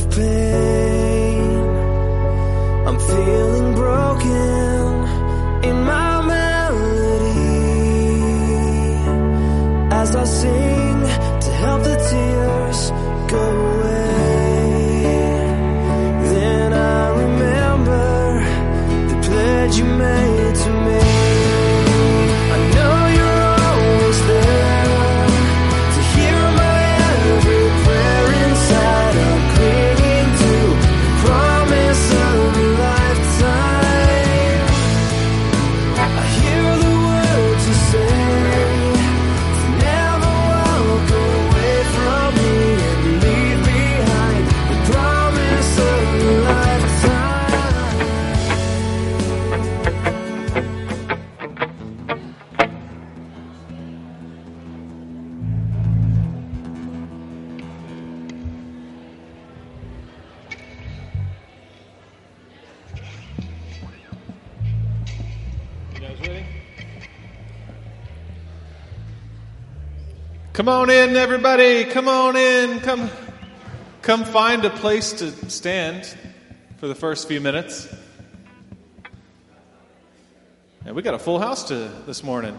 of pain. I'm feeling broken on in, everybody. Come on in. Come, come find a place to stand for the first few minutes. And we got a full house to this morning.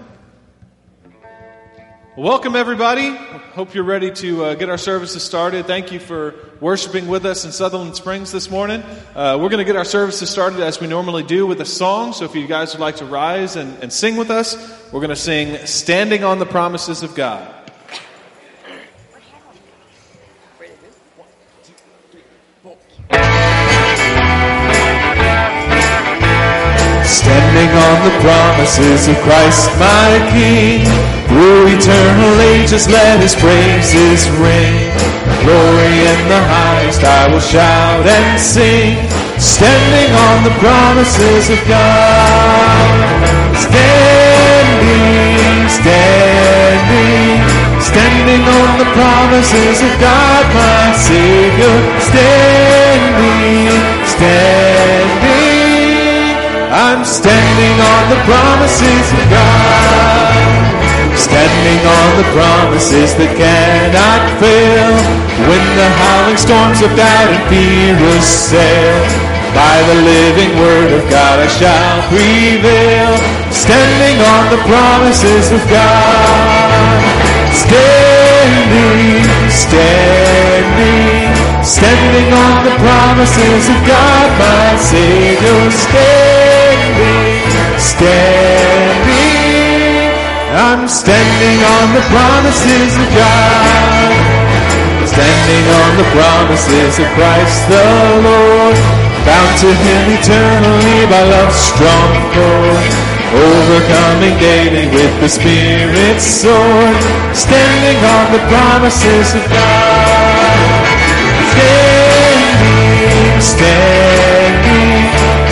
Welcome, everybody. Hope you're ready to uh, get our services started. Thank you for worshiping with us in Sutherland Springs this morning. Uh, we're going to get our services started as we normally do with a song. So if you guys would like to rise and, and sing with us, we're going to sing Standing on the Promises of God. On the promises of Christ my King. Through eternal ages let his praises ring. Glory in the highest I will shout and sing. Standing on the promises of God. Standing, standing. Standing on the promises of God my Savior. Standing, standing. I'm standing on the promises of God. Standing on the promises that cannot fail. When the howling storms of doubt and fear assail, by the living word of God I shall prevail. Standing on the promises of God. Standing, standing, standing on the promises of God, my Savior. Standing, standing, I'm standing on the promises of God. Standing on the promises of Christ the Lord, bound to Him eternally by love's strong cord, overcoming daily with the Spirit's sword, standing on the promises of God. Standing, standing,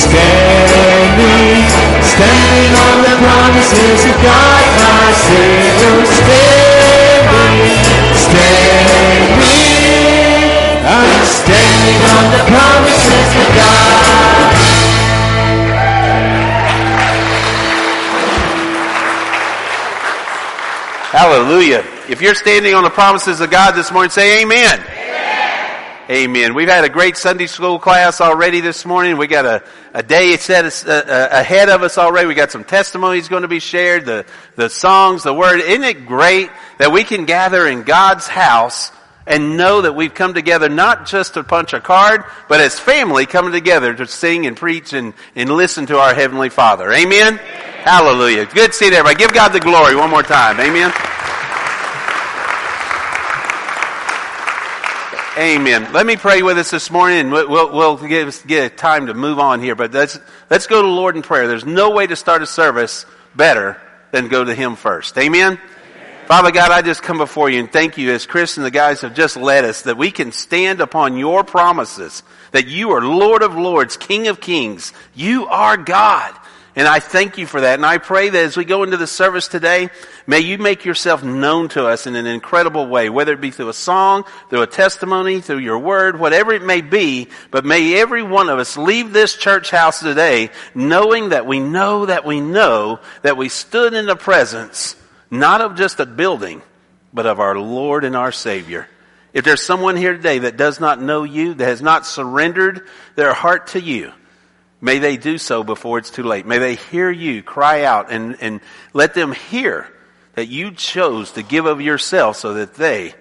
Standing, standing, on the promises of God, my Savior. Standing, standing. I'm standing on the promises of God. Hallelujah. If you're standing on the promises of God this morning, say amen. Amen. We've had a great Sunday school class already this morning. We got a, a day set uh, uh, ahead of us already. We got some testimonies going to be shared, the, the songs, the word. Isn't it great that we can gather in God's house and know that we've come together not just to punch a card, but as family coming together to sing and preach and, and listen to our Heavenly Father. Amen? Hallelujah. Good seeing everybody. Give God the glory one more time. Amen. Amen. Let me pray with us this morning, and we'll, we'll, get, get time to move on here. But let's let's go to the Lord in prayer. There's no way to start a service better than go to Him first. Amen. Father God, I just come before you and thank you as Chris and the guys have just led us that we can stand upon your promises that you are Lord of Lords, King of Kings. You are God. And I thank you for that. And I pray that as we go into the service today, may you make yourself known to us in an incredible way, whether it be through a song, through a testimony, through your word, whatever it may be. But may every one of us leave this church house today knowing that we know that we know that we stood in the presence, not of just a building, but of our Lord and our Savior. If there's someone here today that does not know you, that has not surrendered their heart to you, May they do so before it's too late. May they hear you cry out and, and let them hear that you chose to give of yourself so that they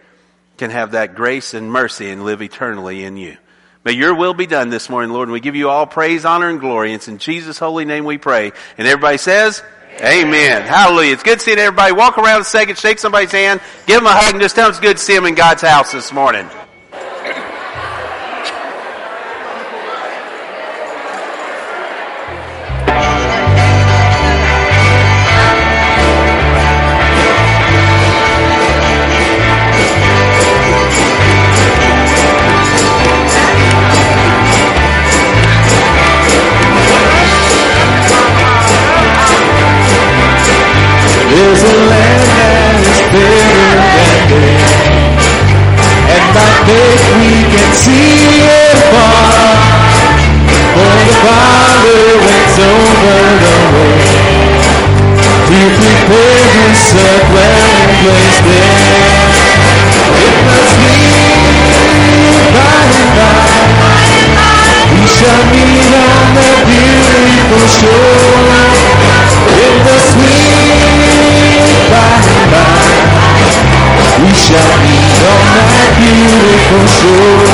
can have that grace and mercy and live eternally in you. May your will be done this morning, Lord. And we give you all praise, honor, and glory. It's in Jesus' holy name we pray. And everybody says, Amen. Amen. Hallelujah. It's good seeing everybody. Walk around a second, shake somebody's hand, give them a hug, and just tell them it's good to see them in God's house this morning. And we can see it far. For the Father waits over the way. To prepare a dwelling place there. It must be by and by. We shall meet on the beautiful shore. We shall meet on that beautiful shore.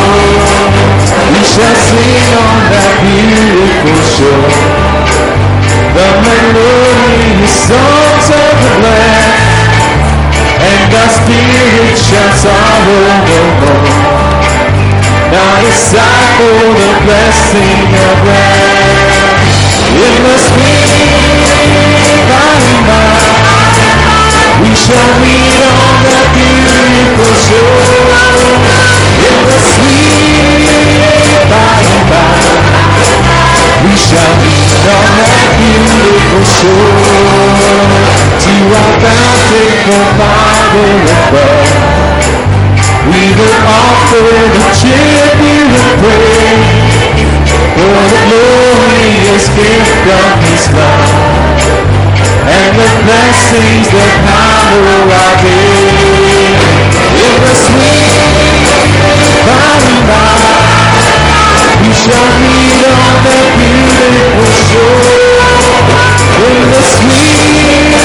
We shall sing on that beautiful shore. The melodious songs of the blessed, and our spirit shall sorrow no more. Not a sigh for the blessing of rest. In the sweet by and we shall meet on that beautiful shore. In the sweet by and by, we shall meet on that beautiful shore. To our bountiful Father above, we will offer the tribute of praise for the glorious gift of His love and the blessings that power our day. In the sweet by and by, we shall meet on the beautiful shore. In the sweet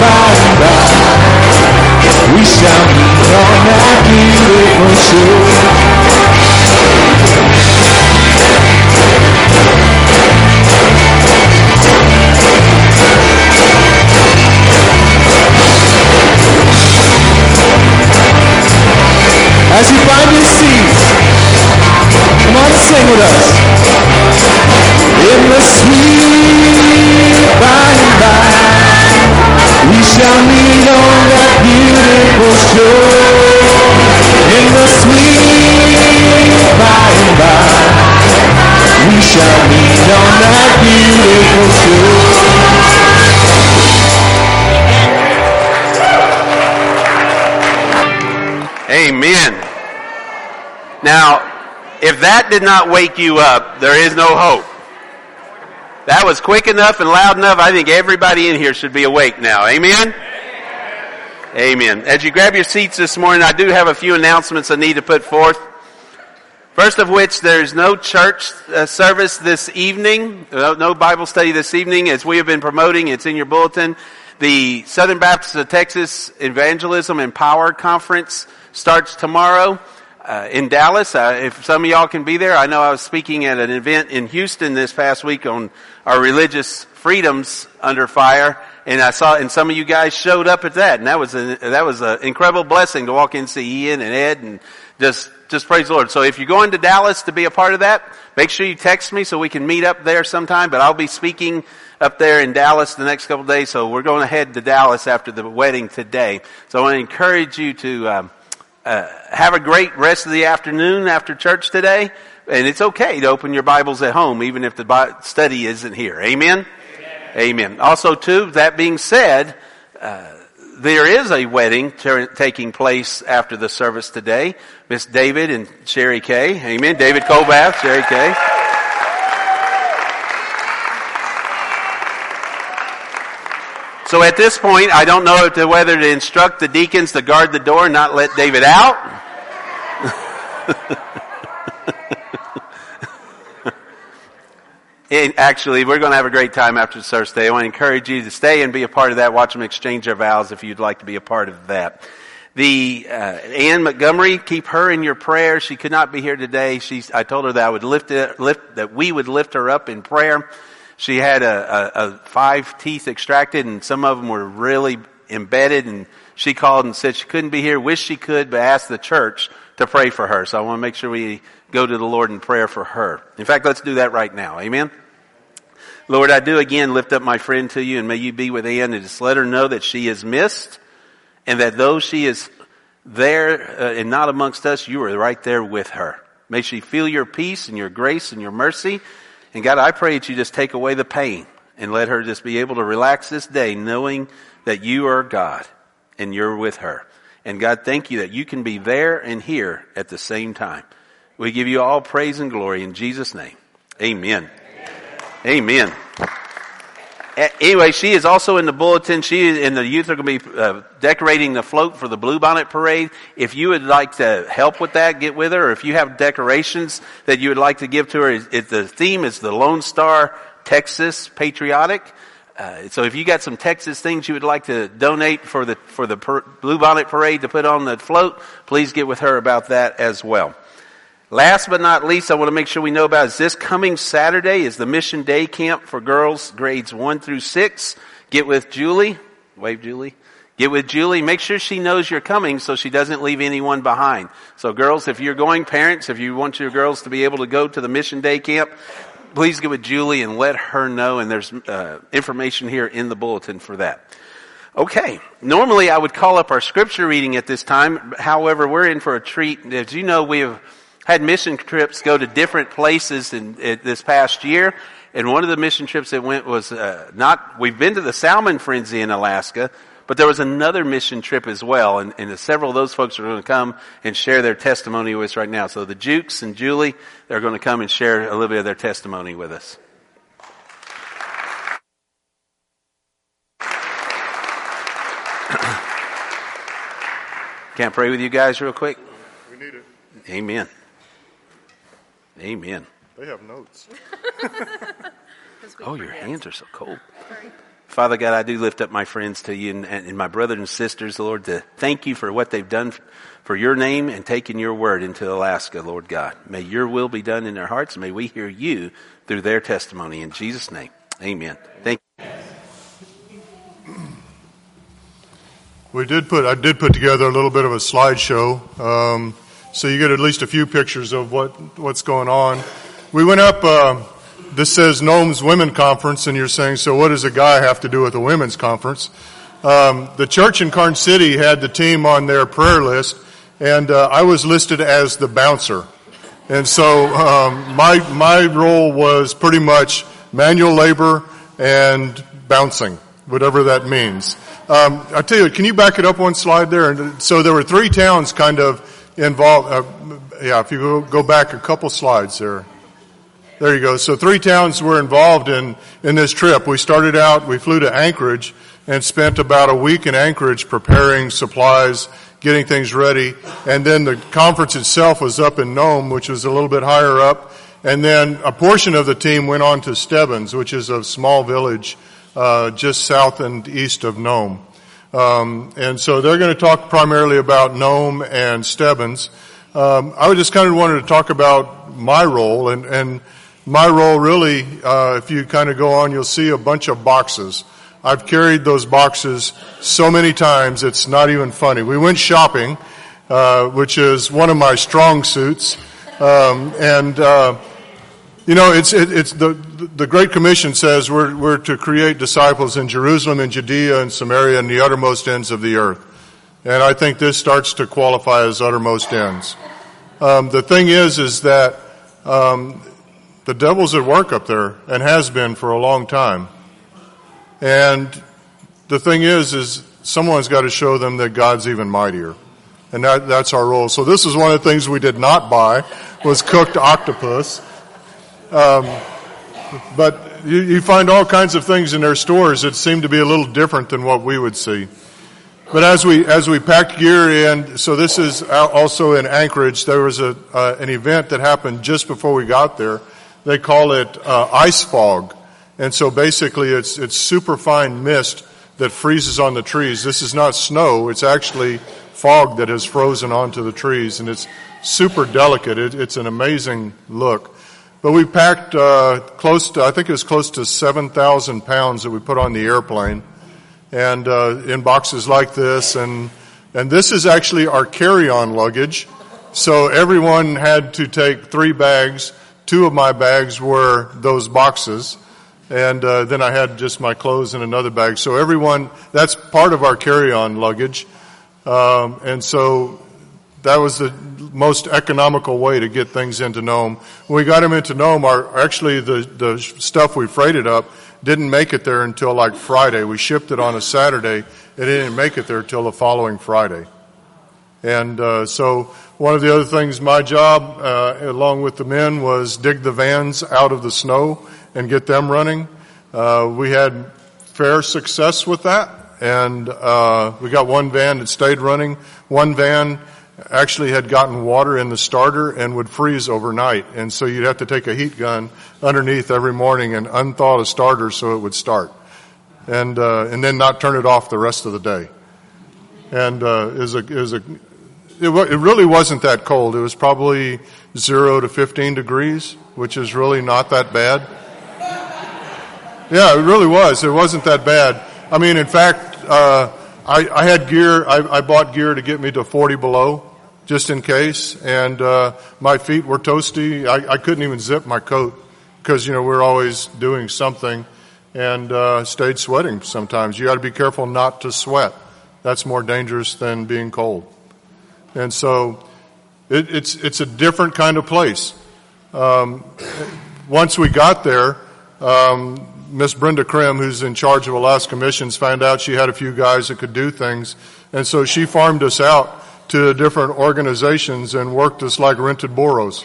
by and by, we shall meet on that beautiful shore. Shall meet on that beautiful shore. In the sweet by and by, we shall meet on that beautiful shore. Amen. Now, if that did not wake you up, there is no hope. That was quick enough and loud enough. I think everybody in here should be awake now. Amen? Amen. As you grab your seats this morning, I do have a few announcements I need to put forth. First of which, there's no church uh, service this evening, no, no Bible study this evening, as we have been promoting. It's in your bulletin. The Southern Baptist of Texas Evangelism and Power Conference starts tomorrow uh, in Dallas. Uh, if some of y'all can be there, I know I was speaking at an event in Houston this past week on our religious freedoms under fire, and I saw, and some of you guys showed up at that, and that was a, that was an incredible blessing to walk in and see Ian and Ed, and just just praise the Lord. So if you're going to Dallas to be a part of that, make sure you text me so we can meet up there sometime. But I'll be speaking up there in Dallas the next couple days, so we're going to head to Dallas after the wedding today. So I want to encourage you to um, uh, have a great rest of the afternoon after church today. And it's okay to open your Bibles at home, even if the study isn't here. Amen. Amen. Amen. Also, too, that being said, uh, there is a wedding ter- taking place after the service today. Miss David and Sherry Kay. Amen. David Colbath, Sherry Kay. So at this point, I don't know to whether to instruct the deacons to guard the door and not let David out. Actually, we're going to have a great time after the service today. I want to encourage you to stay and be a part of that. Watch them exchange their vows if you'd like to be a part of that. The uh, Ann Montgomery, keep her in your prayers. She could not be here today. She's, I told her that I would lift it, lift that we would lift her up in prayer. She had a, a, a five teeth extracted, and some of them were really embedded. And she called and said she couldn't be here. Wish she could, but asked the church to pray for her. So I want to make sure we go to the Lord in prayer for her. In fact, let's do that right now. Amen. Lord, I do again lift up my friend to you and may you be with Ann and just let her know that she is missed and that though she is there uh, and not amongst us, you are right there with her. May she feel your peace and your grace and your mercy. And God, I pray that you just take away the pain and let her just be able to relax this day knowing that you are God and you're with her. And God, thank you that you can be there and here at the same time. We give you all praise and glory in Jesus' name. Amen. Amen. Anyway, she is also in the bulletin. She and the youth are going to be uh, decorating the float for the Bluebonnet Parade. If you would like to help with that, get with her. Or if you have decorations that you would like to give to her, the theme is the Lone Star Texas Patriotic. Uh, so if you got some Texas things you would like to donate for the for the per, Bluebonnet Parade to put on the float, please get with her about that as well. Last but not least, I want to make sure we know about is this coming Saturday is the Mission Day Camp for girls grades 1 through 6. Get with Julie. Wave Julie. Get with Julie. Make sure she knows you're coming so she doesn't leave anyone behind. So girls, if you're going, parents, if you want your girls to be able to go to the Mission Day Camp, please get with Julie and let her know. And there's uh, information here in the bulletin for that. Okay. Normally I would call up our scripture reading at this time. However, we're in for a treat. As you know, we have had mission trips go to different places in, in this past year. And one of the mission trips that went was uh, not. We've been to the salmon frenzy in Alaska, but there was another mission trip as well, and, and several of those folks are going to come and share their testimony with us right now. So the Jukes and Julie, they're going to come and share a little bit of their testimony with us. Can't pray with you guys real quick? We need it. Amen. Amen. They have notes. oh, your hands are so cold. Father God, I do lift up my friends to you and, and, my brothers and sisters, Lord, to thank you for what they've done for your name and taking your word into Alaska, Lord God. May your will be done in their hearts. May we hear you through their testimony. In Jesus' name, amen. Thank you. We did put, I did put together a little bit of a slideshow. Um, so you get at least a few pictures of what what's going on. We went up. Uh, this says Nome's Women Conference, and you're saying, so what does a guy have to do with a women's conference? Um, the church in Karnes City had the team on their prayer list, and uh, I was listed as the bouncer. And so um, my my role was pretty much manual labor and bouncing, whatever that means. Um, I tell you, can you back it up one slide there? And so there were three towns kind of involved. Uh, yeah, if you go, go back a couple slides there. There you go. So three towns were involved in, in this trip. We started out, we flew to Anchorage and spent about a week in Anchorage preparing supplies, getting things ready. And then the conference itself was up in Nome, which was a little bit higher up. And then a portion of the team went on to Stebbins, which is a small village uh, just south and east of Nome. Um, and so they're going to talk primarily about Nome and Stebbins. Um, I just kind of wanted to talk about my role, and, and my role really, uh, if you kind of go on, you'll see a bunch of boxes. I've carried those boxes so many times it's not even funny. We went shopping, uh, which is one of my strong suits, um, and uh, you know, it's it, it's the the Great Commission says we're we're to create disciples in Jerusalem and Judea and Samaria and the uttermost ends of the earth, and I think this starts to qualify as uttermost ends. Um, the thing is, is that um, the devil's at work up there and has been for a long time. And the thing is, is someone's got to show them that God's even mightier. And that, that's our role. So this is one of the things we did not buy was cooked octopus. Um, but you, you find all kinds of things in their stores that seem to be a little different than what we would see. But as we as we packed gear in, so this is also in Anchorage. There was a uh, an event that happened just before we got there. They call it uh, ice fog, and so basically it's it's super fine mist that freezes on the trees. This is not snow; it's actually fog that has frozen onto the trees, and it's super delicate. It, it's an amazing look. But we packed uh, close to I think it was close to seven thousand pounds that we put on the airplane and uh, in boxes like this, and and this is actually our carry-on luggage. So everyone had to take three bags. Two of my bags were those boxes, and uh, then I had just my clothes in another bag. So everyone, that's part of our carry-on luggage, um, and so that was the most economical way to get things into Nome. When we got them into Nome, our actually the the stuff we freighted up didn't make it there until like Friday. We shipped it on a Saturday. It didn't make it there until the following Friday. And uh, so one of the other things, my job, uh, along with the men, was dig the vans out of the snow and get them running. Uh, we had fair success with that, and uh, we got one van that stayed running. One van actually had gotten water in the starter and would freeze overnight. And so you'd have to take a heat gun underneath every morning and unthaw the starter so it would start. And, uh, and then not turn it off the rest of the day. And, uh, is a, is a, it, it really wasn't that cold. It was probably zero to 15 degrees, which is really not that bad. Yeah, it really was. It wasn't that bad. I mean, in fact, uh, I, I, had gear. I, I, bought gear to get me to 40 below, just in case. And uh, my feet were toasty. I, I, couldn't even zip my coat because you know we're always doing something, and uh, stayed sweating. Sometimes you got to be careful not to sweat. That's more dangerous than being cold. And so it, it's it's a different kind of place. Um, once we got there. Um, Miss Brenda Krim, who's in charge of Alaska Missions, found out she had a few guys that could do things. And so she farmed us out to different organizations and worked us like rented burros.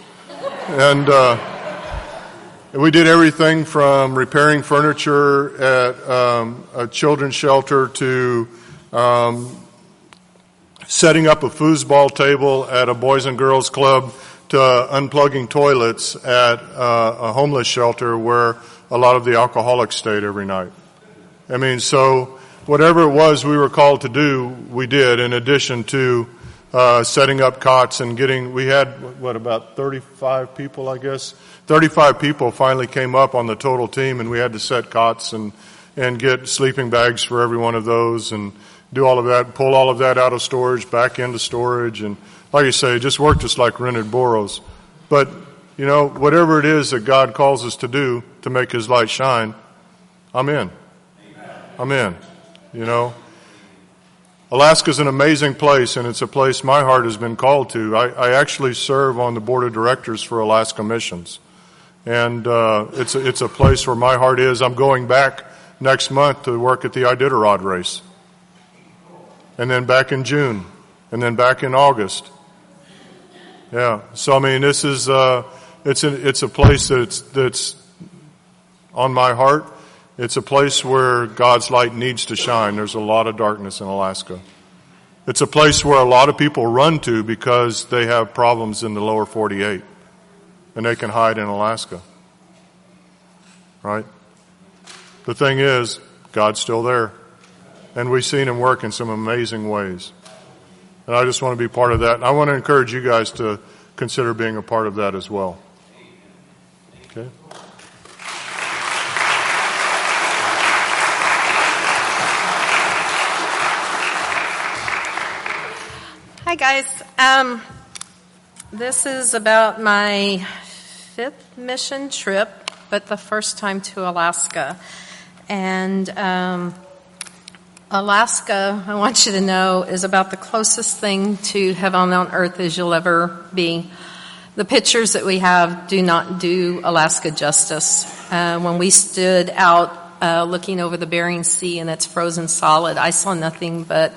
And, uh, we did everything from repairing furniture at um, a children's shelter to um, setting up a foosball table at a boys and girls club to unplugging toilets at uh, a homeless shelter where a lot of the alcoholics stayed every night. I mean, so whatever it was we were called to do, we did in addition to uh, setting up cots and getting, we had, what, about 35 people, I guess? 35 people finally came up on the total team and we had to set cots and, and get sleeping bags for every one of those and do all of that, pull all of that out of storage, back into storage and like you say, just worked just like rented burros. But you know, whatever it is that God calls us to do to make His light shine, I'm in. I'm in. You know, Alaska's an amazing place, and it's a place my heart has been called to. I, I actually serve on the board of directors for Alaska Missions, and uh, it's a, it's a place where my heart is. I'm going back next month to work at the Iditarod race, and then back in June, and then back in August. Yeah. So I mean, this is. Uh, it's a, it's a place that's, that's on my heart. It's a place where God's light needs to shine. There's a lot of darkness in Alaska. It's a place where a lot of people run to because they have problems in the lower 48 and they can hide in Alaska. Right? The thing is, God's still there. And we've seen him work in some amazing ways. And I just want to be part of that. And I want to encourage you guys to consider being a part of that as well. Hi, guys. Um, this is about my fifth mission trip, but the first time to Alaska. And um, Alaska, I want you to know, is about the closest thing to heaven on earth as you'll ever be. The pictures that we have do not do Alaska justice. Uh, when we stood out uh, looking over the Bering Sea and it's frozen solid, I saw nothing but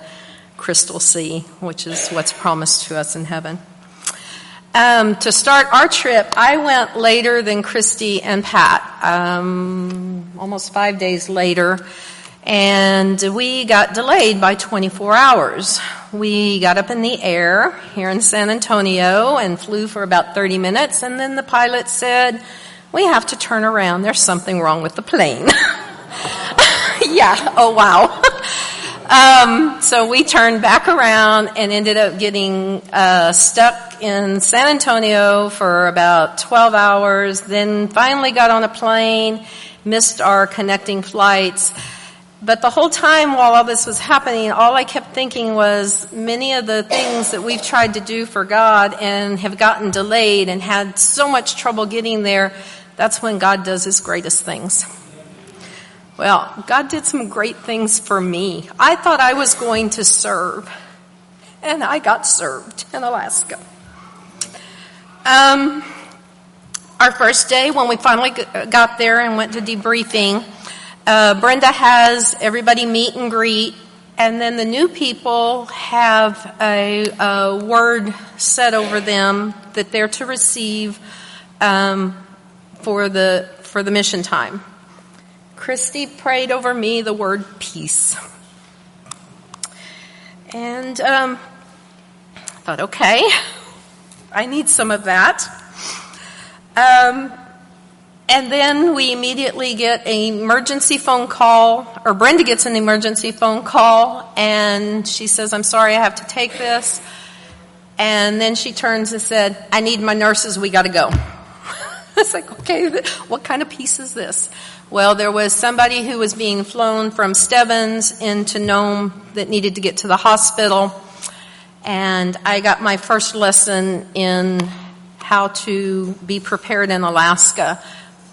crystal sea, which is what's promised to us in heaven. Um, to start our trip, I went later than Christy and Pat, um, almost five days later, and we got delayed by 24 hours. We got up in the air here in San Antonio and flew for about 30 minutes, and then the pilot said, We have to turn around. There's something wrong with the plane. yeah, oh wow. Um, so we turned back around and ended up getting uh, stuck in San Antonio for about 12 hours, then finally got on a plane, missed our connecting flights. But the whole time while all this was happening, all I kept thinking was many of the things that we've tried to do for God and have gotten delayed and had so much trouble getting there, that's when God does his greatest things. Well, God did some great things for me. I thought I was going to serve, and I got served in Alaska. Um, our first day, when we finally got there and went to debriefing, uh, Brenda has everybody meet and greet, and then the new people have a, a word said over them that they're to receive um, for the for the mission time. Christy prayed over me the word peace. And um, I thought, okay, I need some of that. Um, and then we immediately get an emergency phone call, or Brenda gets an emergency phone call, and she says, I'm sorry, I have to take this. And then she turns and said, I need my nurses, we gotta go. it's like, okay, what kind of peace is this? Well, there was somebody who was being flown from Stebbins into Nome that needed to get to the hospital. And I got my first lesson in how to be prepared in Alaska.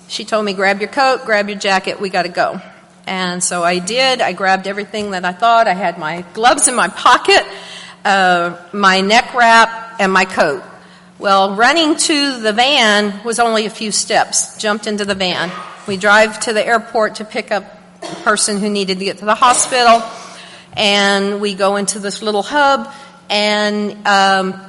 She told me, grab your coat, grab your jacket, we gotta go. And so I did. I grabbed everything that I thought. I had my gloves in my pocket, uh, my neck wrap, and my coat. Well, running to the van was only a few steps. Jumped into the van. We drive to the airport to pick up a person who needed to get to the hospital, and we go into this little hub and um,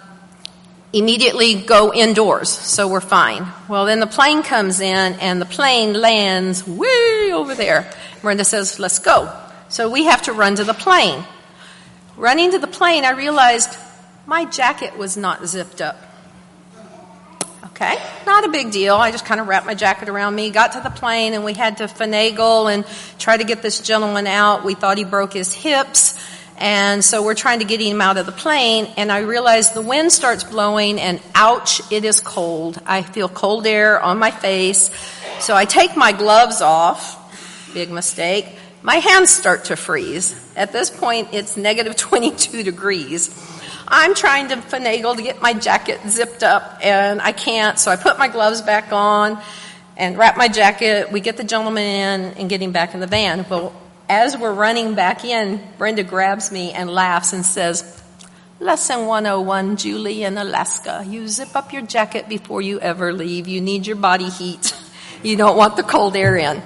immediately go indoors, so we're fine. Well, then the plane comes in, and the plane lands way over there. Brenda says, "Let's go." So we have to run to the plane. Running to the plane, I realized my jacket was not zipped up. Okay, not a big deal. I just kind of wrapped my jacket around me, got to the plane, and we had to finagle and try to get this gentleman out. We thought he broke his hips, and so we're trying to get him out of the plane, and I realized the wind starts blowing, and ouch, it is cold. I feel cold air on my face. So I take my gloves off, big mistake. My hands start to freeze. At this point, it's negative 22 degrees. I'm trying to finagle to get my jacket zipped up and I can't, so I put my gloves back on and wrap my jacket. We get the gentleman in and get him back in the van. Well, as we're running back in, Brenda grabs me and laughs and says, Lesson 101, Julie in Alaska. You zip up your jacket before you ever leave. You need your body heat. You don't want the cold air in.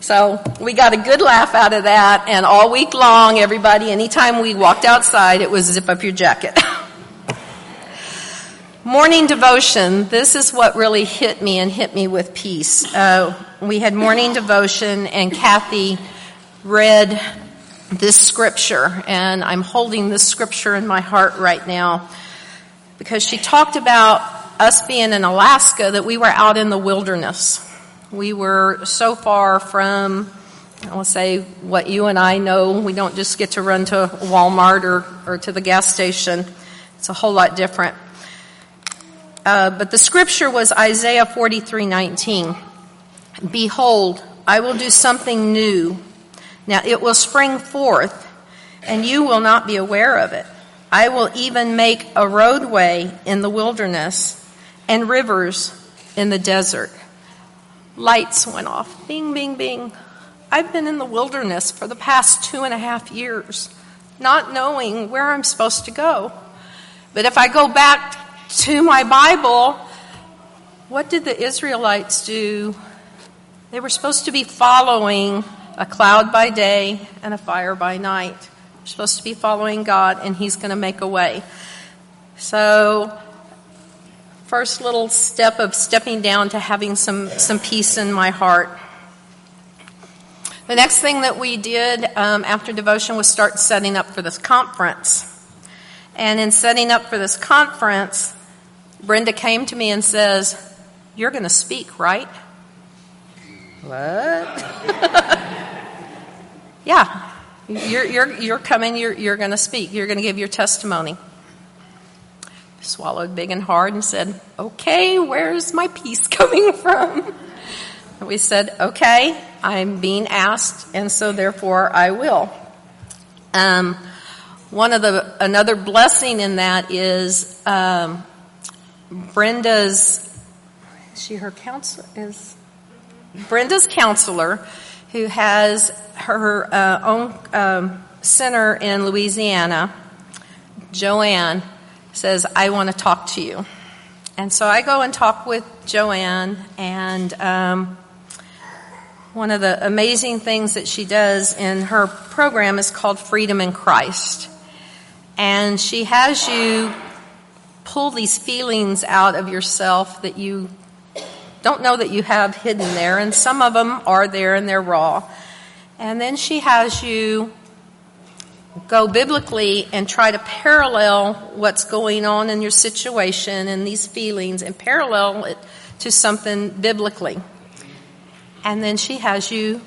So we got a good laugh out of that, and all week long, everybody, anytime we walked outside, it was zip up your jacket. morning devotion. This is what really hit me and hit me with peace. Uh, we had morning devotion, and Kathy read this scripture, and I'm holding this scripture in my heart right now because she talked about us being in Alaska that we were out in the wilderness. We were so far from, I'll say, what you and I know. We don't just get to run to Walmart or, or to the gas station. It's a whole lot different. Uh, but the scripture was Isaiah 43:19. Behold, I will do something new. Now it will spring forth, and you will not be aware of it. I will even make a roadway in the wilderness and rivers in the desert. Lights went off. Bing, bing, bing. I've been in the wilderness for the past two and a half years, not knowing where I'm supposed to go. But if I go back to my Bible, what did the Israelites do? They were supposed to be following a cloud by day and a fire by night. They're supposed to be following God, and He's going to make a way. So, first little step of stepping down to having some, some peace in my heart. The next thing that we did um, after devotion was start setting up for this conference. And in setting up for this conference, Brenda came to me and says, You're going to speak, right? What? yeah. You're, you're, you're coming, you're, you're going to speak, you're going to give your testimony. Swallowed big and hard and said, Okay, where's my peace coming from? And we said, Okay, I'm being asked, and so therefore I will. Um, one of the another blessing in that is um, Brenda's. Is she her counselor is Brenda's counselor, who has her uh, own um, center in Louisiana. Joanne says, "I want to talk to you," and so I go and talk with Joanne and. Um, one of the amazing things that she does in her program is called Freedom in Christ. And she has you pull these feelings out of yourself that you don't know that you have hidden there. And some of them are there and they're raw. And then she has you go biblically and try to parallel what's going on in your situation and these feelings and parallel it to something biblically. And then she has you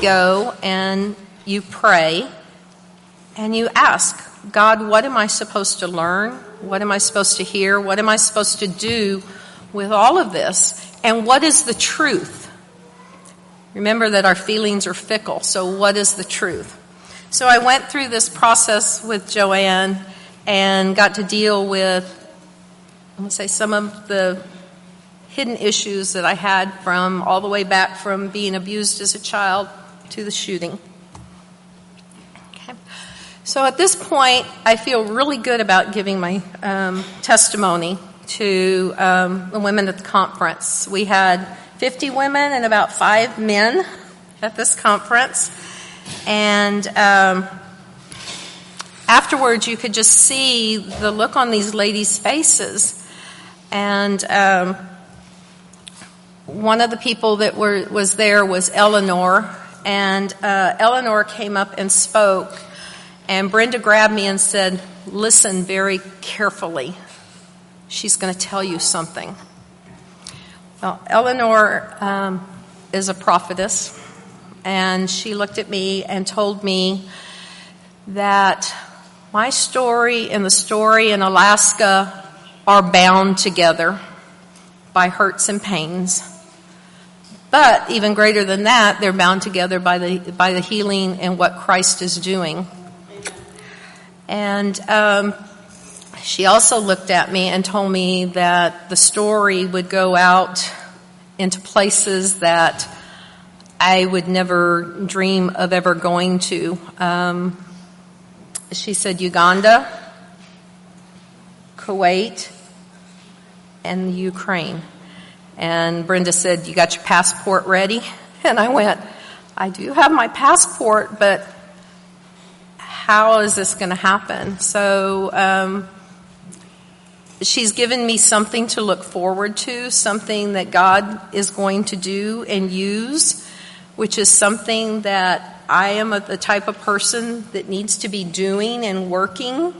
go and you pray and you ask, God, what am I supposed to learn? What am I supposed to hear? What am I supposed to do with all of this? And what is the truth? Remember that our feelings are fickle, so what is the truth? So I went through this process with Joanne and got to deal with, I'm going to say, some of the hidden issues that I had from all the way back from being abused as a child to the shooting. So at this point, I feel really good about giving my um, testimony to um, the women at the conference. We had 50 women and about five men at this conference. And um, afterwards, you could just see the look on these ladies' faces. And um, one of the people that were, was there was Eleanor, and uh, Eleanor came up and spoke, and Brenda grabbed me and said, Listen very carefully. She's going to tell you something. Well, Eleanor um, is a prophetess, and she looked at me and told me that my story and the story in Alaska are bound together by hurts and pains. But even greater than that, they're bound together by the, by the healing and what Christ is doing. And um, she also looked at me and told me that the story would go out into places that I would never dream of ever going to. Um, she said Uganda, Kuwait, and Ukraine. And Brenda said, You got your passport ready? And I went, I do have my passport, but how is this going to happen? So, um, she's given me something to look forward to, something that God is going to do and use, which is something that I am a, the type of person that needs to be doing and working.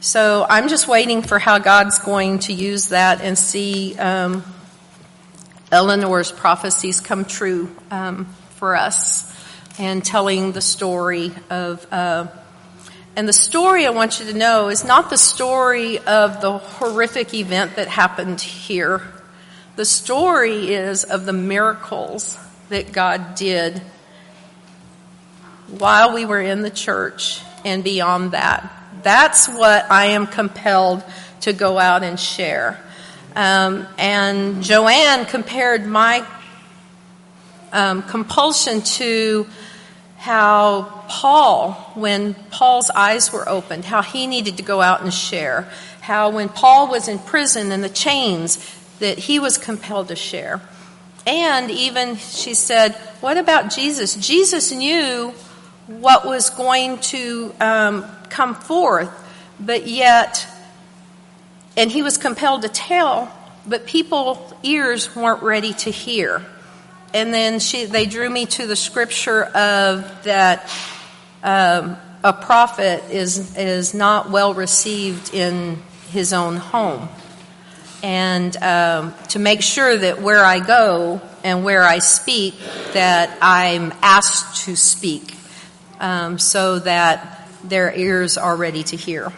So I'm just waiting for how God's going to use that and see um, Eleanor's prophecies come true um, for us and telling the story of. Uh, and the story I want you to know is not the story of the horrific event that happened here. The story is of the miracles that God did while we were in the church and beyond that. That's what I am compelled to go out and share. Um, and Joanne compared my um, compulsion to how Paul, when Paul's eyes were opened, how he needed to go out and share. How when Paul was in prison and the chains, that he was compelled to share. And even she said, What about Jesus? Jesus knew what was going to um, come forth, but yet, and he was compelled to tell, but people's ears weren't ready to hear. And then she, they drew me to the scripture of that um, a prophet is, is not well received in his own home. And um, to make sure that where I go and where I speak, that I'm asked to speak um, so that their ears are ready to hear.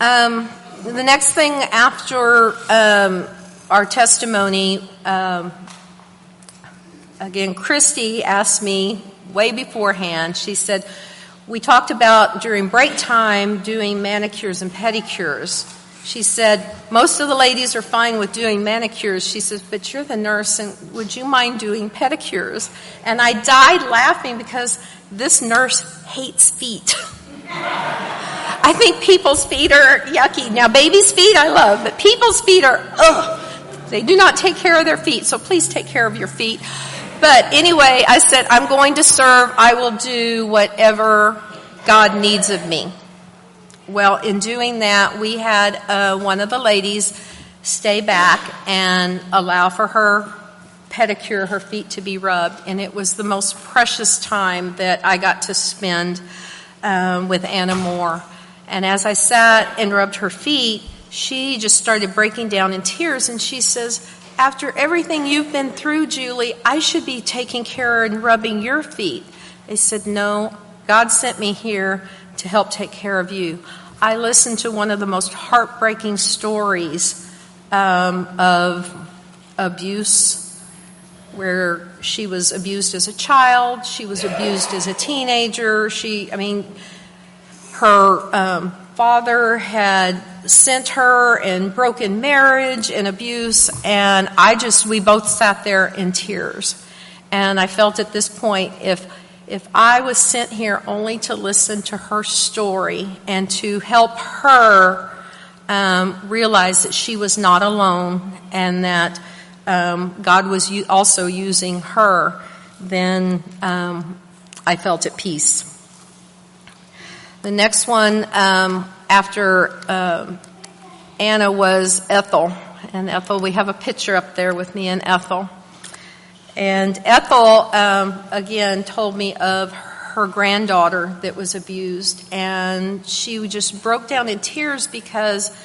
Um, the next thing after um, our testimony, um, again, Christy asked me way beforehand, she said, we talked about during break time doing manicures and pedicures. She said, Most of the ladies are fine with doing manicures. She says, But you're the nurse, and would you mind doing pedicures? And I died laughing because this nurse hates feet. I think people's feet are yucky. Now, babies' feet I love, but people's feet are, ugh. They do not take care of their feet, so please take care of your feet. But anyway, I said, I'm going to serve. I will do whatever God needs of me. Well, in doing that, we had uh, one of the ladies stay back and allow for her pedicure, her feet to be rubbed, and it was the most precious time that I got to spend um, with Anna Moore. And as I sat and rubbed her feet, she just started breaking down in tears, and she says, After everything you've been through, Julie, I should be taking care and rubbing your feet. I said, No, God sent me here to help take care of you. I listened to one of the most heartbreaking stories um, of abuse, where she was abused as a child, she was abused as a teenager. She, I mean, her um, father had sent her and broken marriage and abuse, and I just, we both sat there in tears. And I felt at this point, if if I was sent here only to listen to her story and to help her um, realize that she was not alone and that um, God was u- also using her, then um, I felt at peace. The next one um, after um, Anna was Ethel. And Ethel, we have a picture up there with me and Ethel. And Ethel, um, again, told me of her granddaughter that was abused, and she just broke down in tears because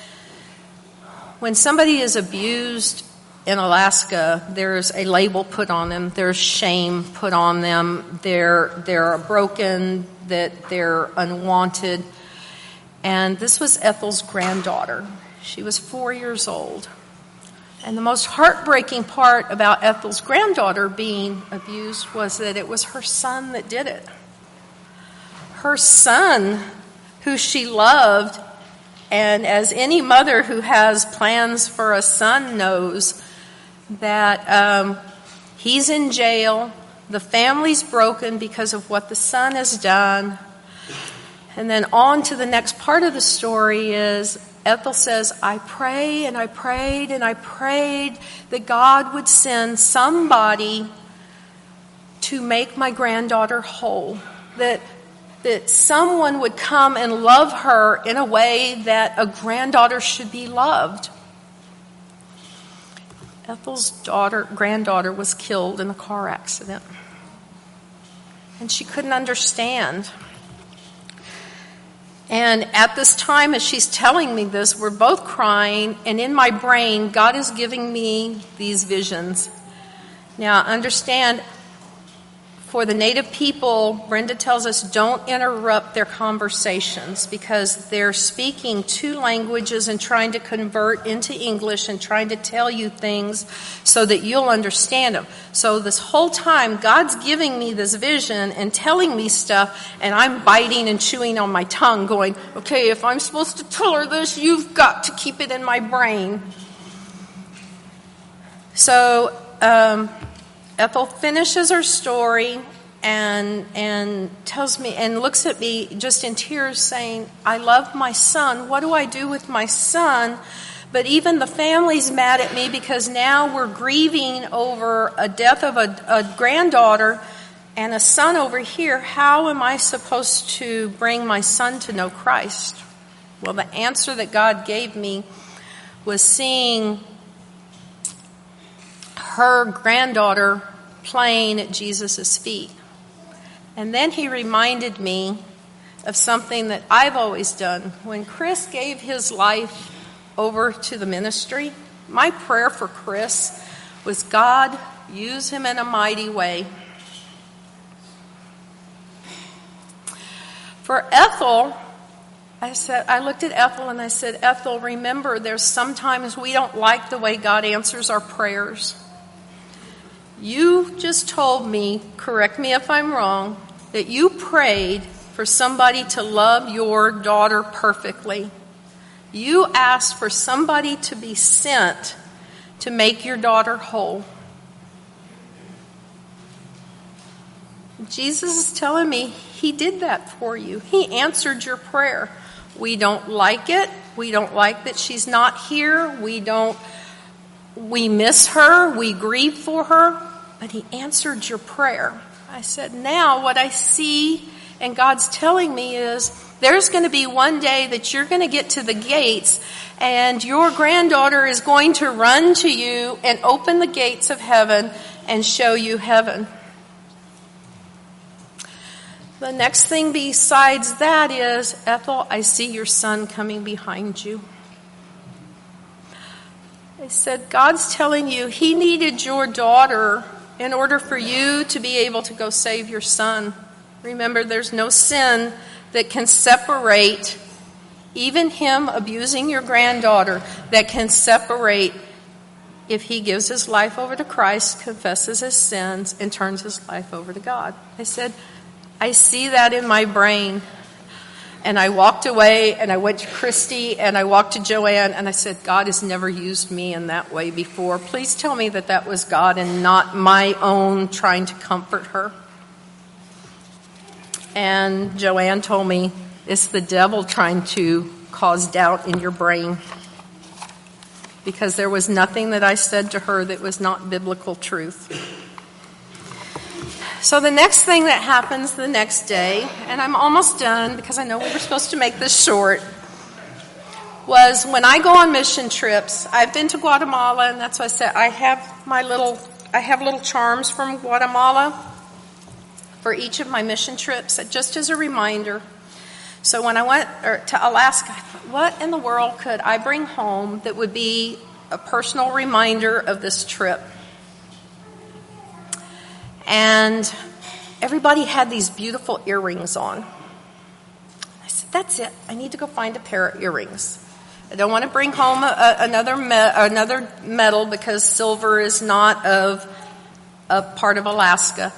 when somebody is abused in Alaska, there's a label put on them, there's shame put on them, they're, they're broken, that they're unwanted. And this was Ethel's granddaughter. She was four years old. And the most heartbreaking part about Ethel's granddaughter being abused was that it was her son that did it. Her son, who she loved, and as any mother who has plans for a son knows, that um, he's in jail, the family's broken because of what the son has done. And then on to the next part of the story is Ethel says, I pray and I prayed and I prayed that God would send somebody to make my granddaughter whole. That, that someone would come and love her in a way that a granddaughter should be loved. Ethel's daughter, granddaughter was killed in a car accident. And she couldn't understand. And at this time, as she's telling me this, we're both crying, and in my brain, God is giving me these visions. Now, understand, for the native people, Brenda tells us don't interrupt their conversations because they're speaking two languages and trying to convert into English and trying to tell you things so that you'll understand them. So this whole time, God's giving me this vision and telling me stuff, and I'm biting and chewing on my tongue, going, okay, if I'm supposed to tell her this, you've got to keep it in my brain. So, um, Ethel finishes her story and and tells me and looks at me just in tears saying, "I love my son. What do I do with my son?" But even the family's mad at me because now we're grieving over a death of a, a granddaughter and a son over here. How am I supposed to bring my son to know Christ? Well, the answer that God gave me was seeing her granddaughter playing at Jesus' feet. And then he reminded me of something that I've always done. When Chris gave his life over to the ministry, my prayer for Chris was God, use him in a mighty way. For Ethel, I said I looked at Ethel and I said, Ethel, remember there's sometimes we don't like the way God answers our prayers. You just told me, correct me if I'm wrong, that you prayed for somebody to love your daughter perfectly. You asked for somebody to be sent to make your daughter whole. Jesus is telling me he did that for you. He answered your prayer. We don't like it. We don't like that she's not here. We don't we miss her, we grieve for her, but He answered your prayer. I said, now what I see and God's telling me is there's going to be one day that you're going to get to the gates and your granddaughter is going to run to you and open the gates of heaven and show you heaven. The next thing besides that is, Ethel, I see your son coming behind you. I said, God's telling you he needed your daughter in order for you to be able to go save your son. Remember, there's no sin that can separate, even him abusing your granddaughter, that can separate if he gives his life over to Christ, confesses his sins, and turns his life over to God. I said, I see that in my brain. And I walked away and I went to Christy and I walked to Joanne and I said, God has never used me in that way before. Please tell me that that was God and not my own trying to comfort her. And Joanne told me, it's the devil trying to cause doubt in your brain. Because there was nothing that I said to her that was not biblical truth. So the next thing that happens the next day, and I'm almost done because I know we were supposed to make this short, was when I go on mission trips. I've been to Guatemala, and that's why I said I have my little I have little charms from Guatemala for each of my mission trips, just as a reminder. So when I went er, to Alaska, what in the world could I bring home that would be a personal reminder of this trip? And everybody had these beautiful earrings on. I said, That's it. I need to go find a pair of earrings. I don't want to bring home a, a, another, me, another metal because silver is not of a part of Alaska.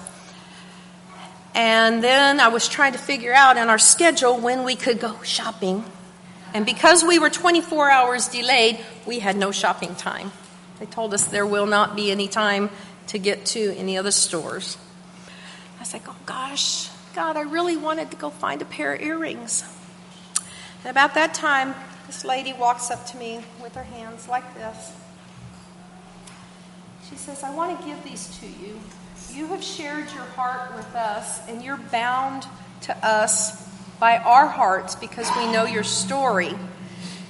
And then I was trying to figure out in our schedule when we could go shopping. And because we were 24 hours delayed, we had no shopping time. They told us there will not be any time to get to any other stores. I was like, oh gosh, God, I really wanted to go find a pair of earrings. And about that time, this lady walks up to me with her hands like this. She says, I want to give these to you. You have shared your heart with us, and you're bound to us by our hearts because we know your story.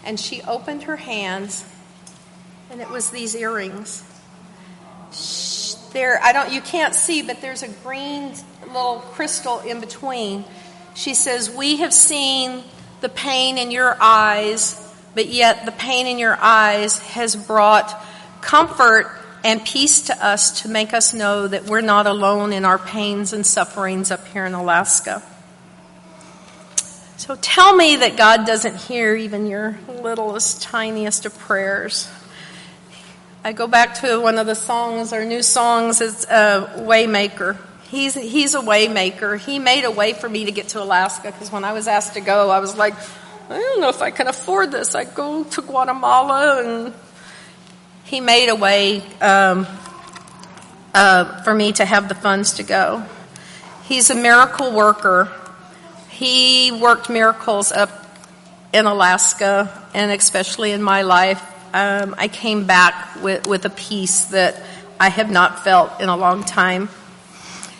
And she opened her hands, and it was these earrings there I don't you can't see, but there's a green little crystal in between. She says, "We have seen the pain in your eyes, but yet the pain in your eyes has brought comfort and peace to us to make us know that we're not alone in our pains and sufferings up here in Alaska. So tell me that God doesn't hear even your littlest, tiniest of prayers. I go back to one of the songs, our new songs, it's uh, Waymaker. He's, he's a waymaker. He made a way for me to get to Alaska because when I was asked to go, I was like, I don't know if I can afford this. I go to Guatemala and he made a way um, uh, for me to have the funds to go. He's a miracle worker. He worked miracles up in Alaska and especially in my life. Um, I came back with, with a peace that I have not felt in a long time.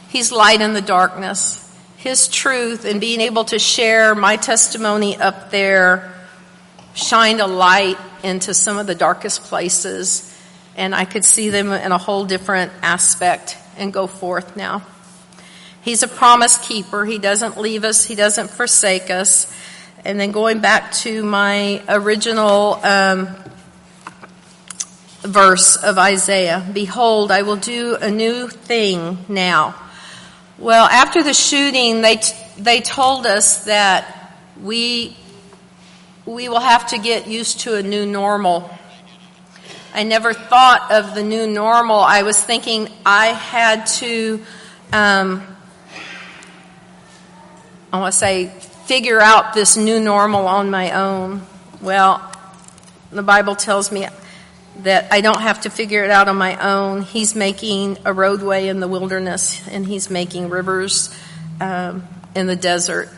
He's light in the darkness. His truth and being able to share my testimony up there shined a light into some of the darkest places, and I could see them in a whole different aspect and go forth now. He's a promise keeper. He doesn't leave us, He doesn't forsake us. And then going back to my original um, verse of Isaiah Behold, I will do a new thing now. Well, after the shooting, they, t- they told us that we, we will have to get used to a new normal. I never thought of the new normal. I was thinking I had to, um, I want to say, figure out this new normal on my own. Well, the Bible tells me that I don't have to figure it out on my own. He's making a roadway in the wilderness and he's making rivers um, in the desert.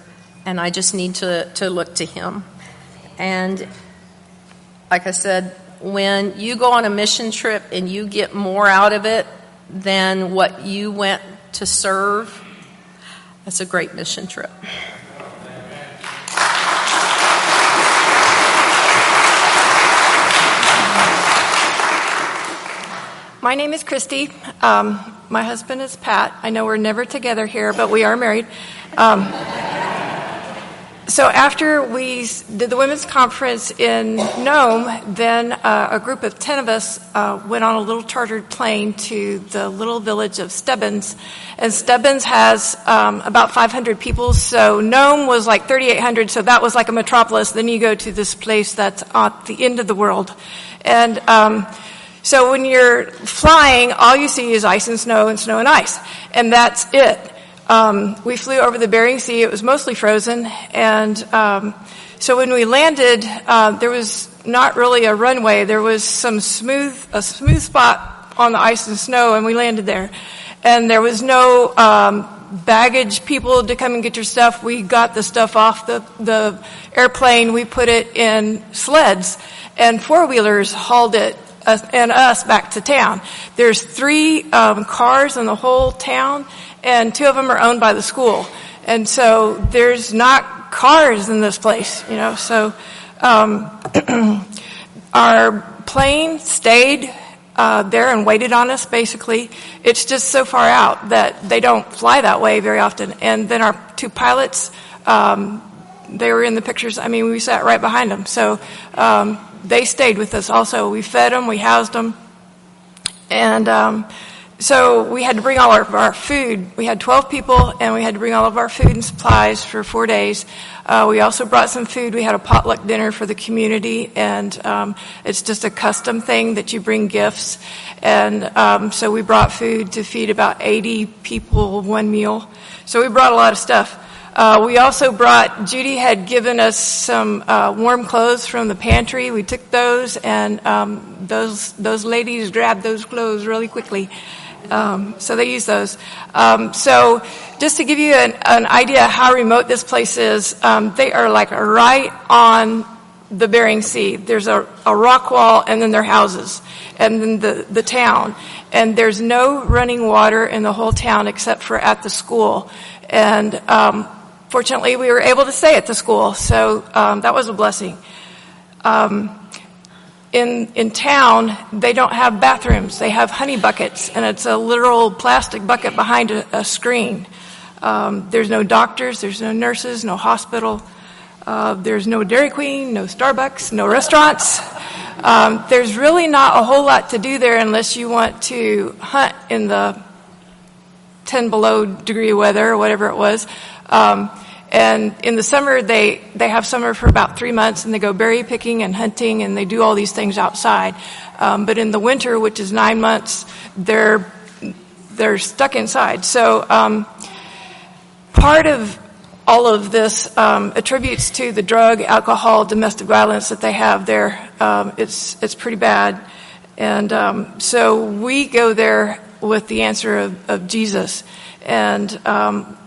And I just need to, to look to him. And like I said, when you go on a mission trip and you get more out of it than what you went to serve, that's a great mission trip. My name is Christy. Um, my husband is Pat. I know we're never together here, but we are married. Um, so after we did the women's conference in Nome, then uh, a group of 10 of us uh, went on a little chartered plane to the little village of Stebbins. And Stebbins has um, about 500 people, so Nome was like 3,800, so that was like a metropolis. Then you go to this place that's at the end of the world. And um, so when you're flying, all you see is ice and snow and snow and ice. And that's it. Um, we flew over the Bering Sea. It was mostly frozen. And um, so when we landed, uh, there was not really a runway. There was some smooth, a smooth spot on the ice and snow, and we landed there. And there was no um, baggage people to come and get your stuff. We got the stuff off the, the airplane. We put it in sleds, and four wheelers hauled it us, and us back to town. There's three um, cars in the whole town, and two of them are owned by the school. And so there's not cars in this place, you know. So um, our plane stayed uh, there and waited on us. Basically, it's just so far out that they don't fly that way very often. And then our two pilots. Um, they were in the pictures. I mean, we sat right behind them. So um, they stayed with us also. We fed them, we housed them. And um, so we had to bring all of our food. We had 12 people, and we had to bring all of our food and supplies for four days. Uh, we also brought some food. We had a potluck dinner for the community, and um, it's just a custom thing that you bring gifts. And um, so we brought food to feed about 80 people one meal. So we brought a lot of stuff. Uh, we also brought, Judy had given us some uh, warm clothes from the pantry. We took those, and um, those, those ladies grabbed those clothes really quickly. Um, so they used those. Um, so just to give you an, an, idea how remote this place is, um, they are like right on the Bering Sea. There's a, a, rock wall and then their houses and then the, the town. And there's no running water in the whole town except for at the school. And um, fortunately, we were able to stay at the school, so um, that was a blessing. Um, in in town, they don't have bathrooms; they have honey buckets, and it's a literal plastic bucket behind a, a screen. Um, there's no doctors, there's no nurses, no hospital. Uh, there's no Dairy Queen, no Starbucks, no restaurants. Um, there's really not a whole lot to do there unless you want to hunt in the 10 below degree weather or whatever it was. Um, and in the summer, they, they have summer for about three months and they go berry picking and hunting and they do all these things outside. Um, but in the winter, which is nine months, they're, they're stuck inside. So, um, part of all of this um, attributes to the drug, alcohol, domestic violence that they have there. Um, it's it's pretty bad, and um, so we go there with the answer of, of Jesus, and um,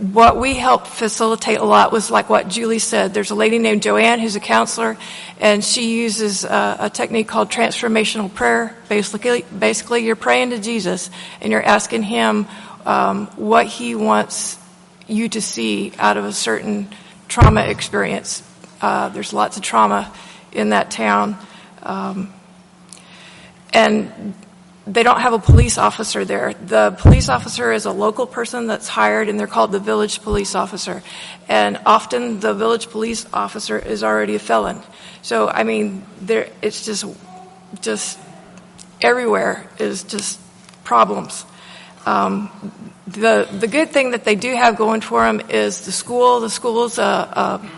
what we helped facilitate a lot was like what Julie said. There's a lady named Joanne who's a counselor, and she uses a, a technique called transformational prayer. Basically, basically, you're praying to Jesus and you're asking Him um, what He wants you to see out of a certain trauma experience. Uh, there's lots of trauma in that town. Um, and they don't have a police officer there. The police officer is a local person that's hired, and they're called the village police officer. And often the village police officer is already a felon. So, I mean, there, it's just, just everywhere is just problems. Um, the the good thing that they do have going for them is the school. The school's a, a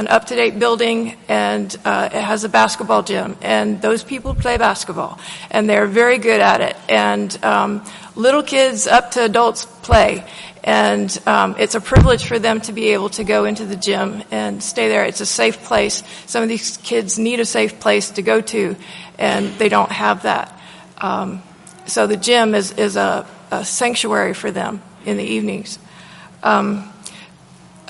an up to date building and uh, it has a basketball gym. And those people play basketball and they're very good at it. And um, little kids up to adults play. And um, it's a privilege for them to be able to go into the gym and stay there. It's a safe place. Some of these kids need a safe place to go to, and they don't have that. Um, so the gym is, is a, a, sanctuary for them in the evenings. Um,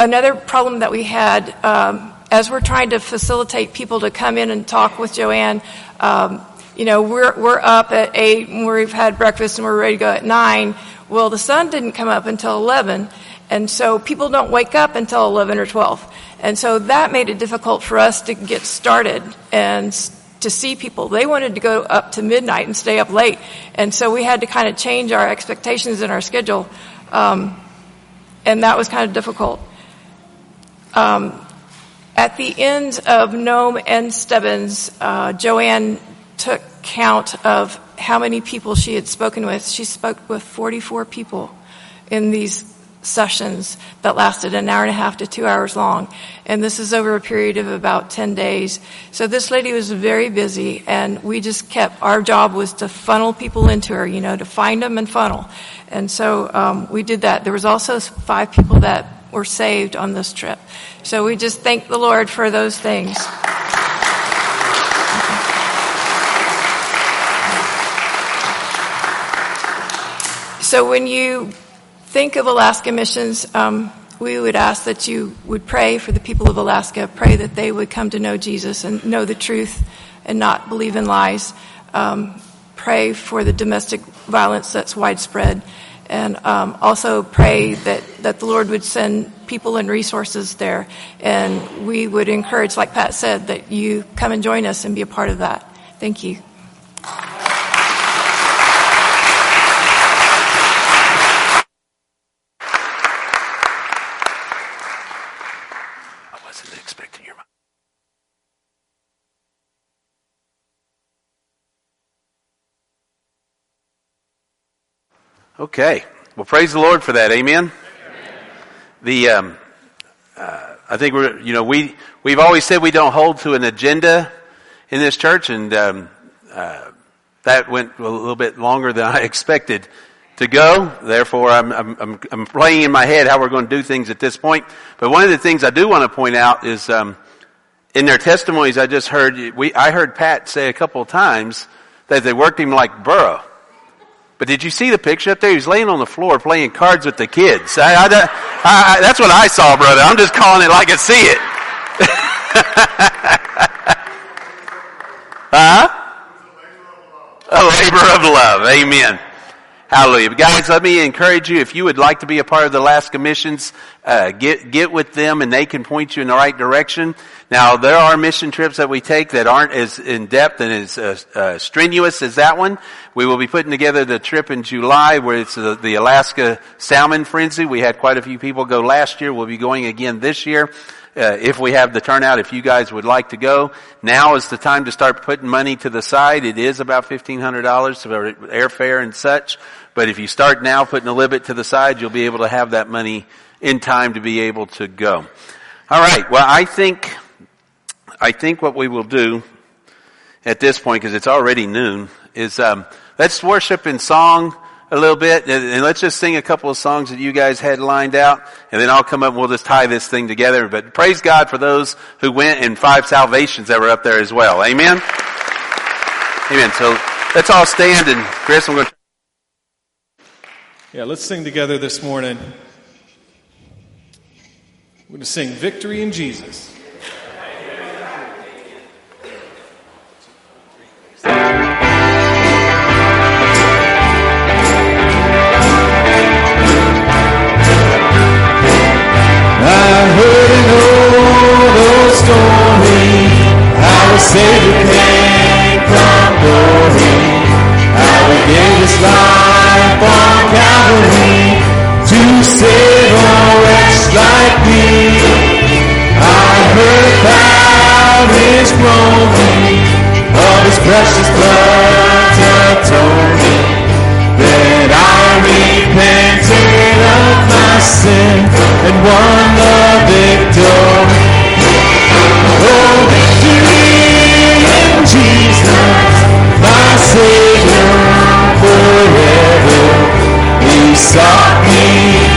another problem that we had um, as we're trying to facilitate people to come in and talk with Joanne, um, you know, we're, we're up at 8 and we've had breakfast and we're ready to go at 9. Well, the sun didn't come up until 11, and so people don't wake up until 11 or 12. And so that made it difficult for us to get started and to see people. They wanted to go up to midnight and stay up late. And so we had to kind of change our expectations in our schedule. Um, and that was kind of difficult. Um, at the end of Nome and Stebbins, uh, Joanne took count of how many people she had spoken with. She spoke with 44 people in these sessions that lasted an hour and a half to two hours long. And this is over a period of about 10 days. So this lady was very busy and we just kept, our job was to funnel people into her, you know, to find them and funnel. And so um, we did that. There was also five people that were saved on this trip. So we just thank the Lord for those things. So when you think of Alaska missions, um, we would ask that you would pray for the people of Alaska, pray that they would come to know Jesus and know the truth and not believe in lies. Um, pray for the domestic violence that's widespread. And um, also pray that, that the Lord would send people and resources there. And we would encourage, like Pat said, that you come and join us and be a part of that. Thank you. Okay. Well, praise the Lord for that. Amen. Amen. The um, uh, I think we're you know we we've always said we don't hold to an agenda in this church, and um, uh, that went a little bit longer than I expected to go. Therefore, I'm, I'm, I'm playing in my head how we're going to do things at this point. But one of the things I do want to point out is um, in their testimonies, I just heard we I heard Pat say a couple of times that they worked him like Burro. But did you see the picture up there? He was laying on the floor playing cards with the kids. I, I, I, that's what I saw, brother. I'm just calling it like I see it. huh? A labor of love. Amen. Hallelujah. Guys, let me encourage you, if you would like to be a part of the Alaska missions, uh, get, get with them and they can point you in the right direction. Now, there are mission trips that we take that aren't as in depth and as uh, uh, strenuous as that one. We will be putting together the trip in July where it's the, the Alaska Salmon Frenzy. We had quite a few people go last year. We'll be going again this year. uh, if we have the turnout, if you guys would like to go, now is the time to start putting money to the side. It is about $1,500 for airfare and such. But if you start now putting a little bit to the side, you'll be able to have that money in time to be able to go. All right. Well, I think, I think what we will do at this point, because it's already noon, is um, let's worship in song a little bit, and, and, let's just sing a couple of songs that you guys had lined out, and then I'll come up and we'll just tie this thing together. But praise God for those who went and five salvations that were up there as well. Amen? Amen. So let's all stand, and Chris, I'm going to... Yeah, let's sing together this morning. We're going to sing Victory in Jesus. Savior came from glory. How he gave his life Calvary to save a wretch like me. I heard about his groaning, of his precious blood atoning. Then I repented of my sin and won the victory. Oh, victory in Jesus, my Savior sought me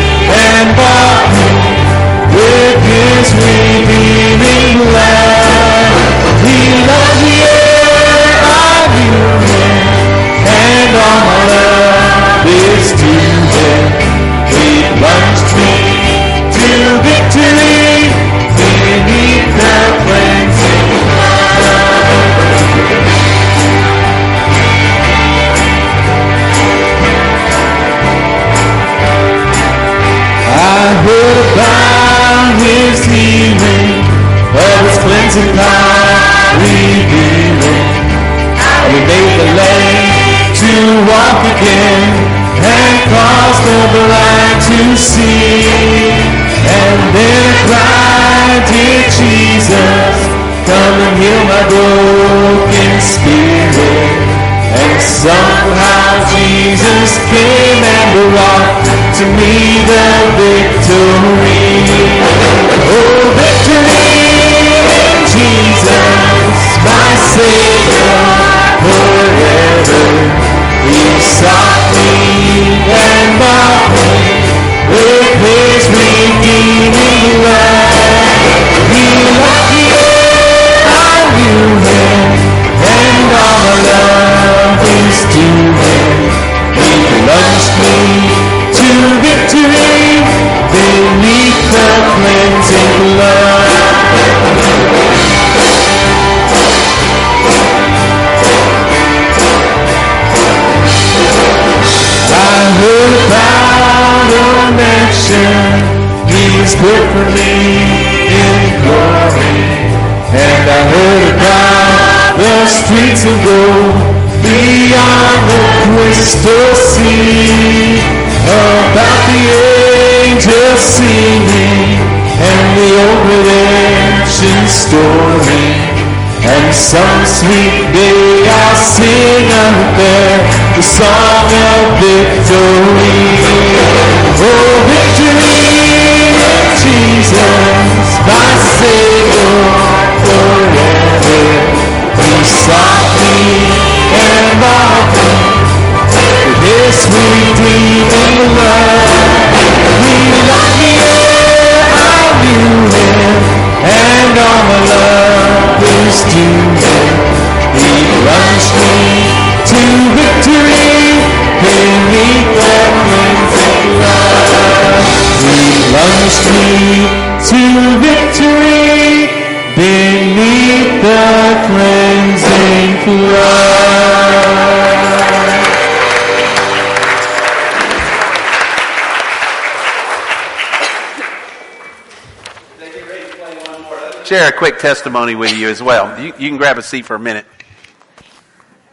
quick testimony with you as well. You, you, can grab a seat for a minute.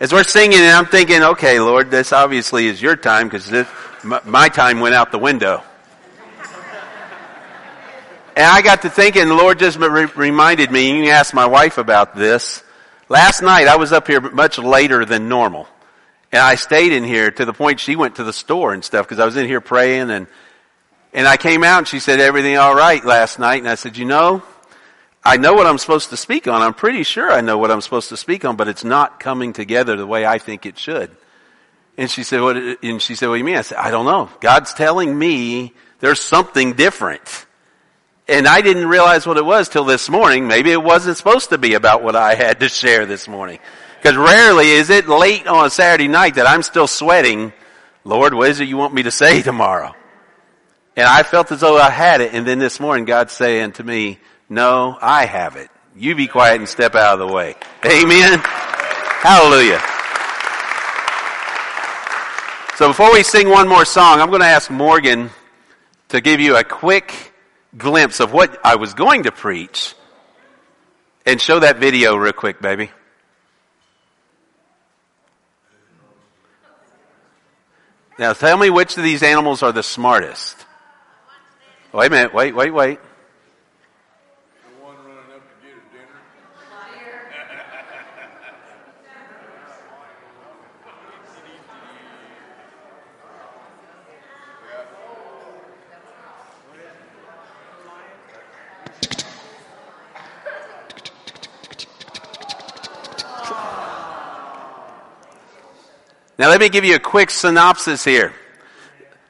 As we're singing, and I'm thinking, okay, Lord, this obviously is your time because my, my time went out the window. And I got to thinking, the Lord just re- reminded me, you can ask my wife about this. Last night I was up here much later than normal. And I stayed in here to the point she went to the store and stuff because I was in here praying and, and I came out and she said, everything all right last night. And I said, you know, I know what I'm supposed to speak on. I'm pretty sure I know what I'm supposed to speak on, but it's not coming together the way I think it should. And she said, what, and she said, what do you mean? I said, I don't know. God's telling me there's something different. And I didn't realize what it was till this morning. Maybe it wasn't supposed to be about what I had to share this morning. Because rarely is it late on a Saturday night that I'm still sweating, Lord, what is it you want me to say tomorrow? And I felt as though I had it. And then this morning, God's saying to me, no, I have it. You be quiet and step out of the way. Amen. Hallelujah. So before we sing one more song, I'm going to ask Morgan to give you a quick glimpse of what I was going to preach and show that video real quick, baby. Now tell me which of these animals are the smartest. Wait a minute, wait, wait, wait. Now let me give you a quick synopsis here.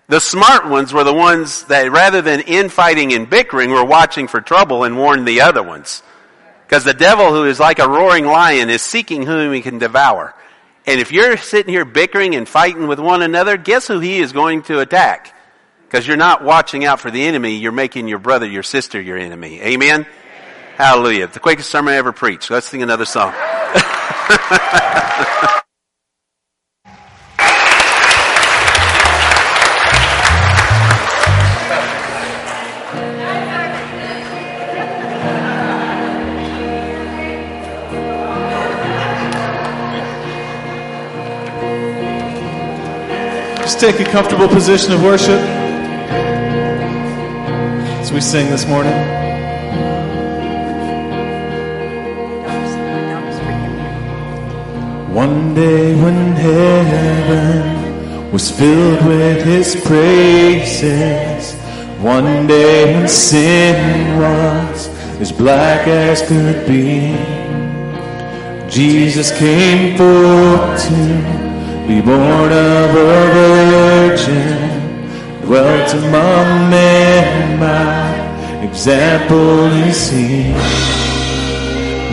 The smart ones were the ones that rather than infighting and bickering were watching for trouble and warned the other ones. Because the devil who is like a roaring lion is seeking whom he can devour. And if you're sitting here bickering and fighting with one another, guess who he is going to attack? Because you're not watching out for the enemy, you're making your brother, your sister your enemy. Amen? Amen. Hallelujah. The quickest sermon I ever preached. Let's sing another song. take a comfortable position of worship as we sing this morning. One day when heaven was filled with his praises, one day when sin was as black as could be, Jesus came forth to be born of a virgin, dwelt among men, my example is he.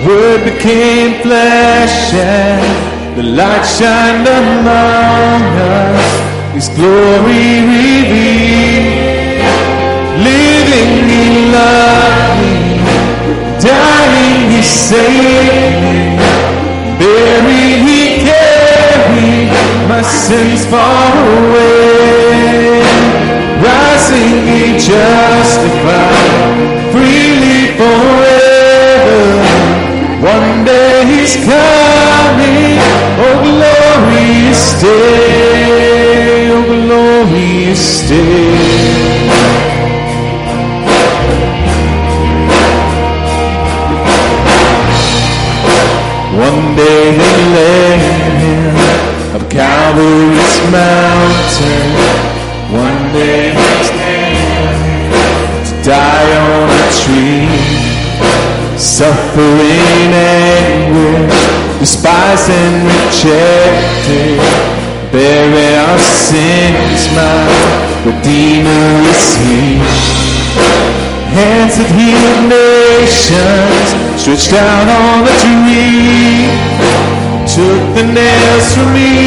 Word became flesh and the light shined among us, his glory revealed. Living loved me, dying he saved me, buried he sins far away. Rising he justified freely forever. One day he's coming. Oh glorious day, oh glorious day. One day him up Calvary's mountain. One day to die on a tree. Suffering anguish, despised and rejected. Bearing our sins, my Redeemer is He. Hands that heal nations, stretched out on the tree. Took the nails from me,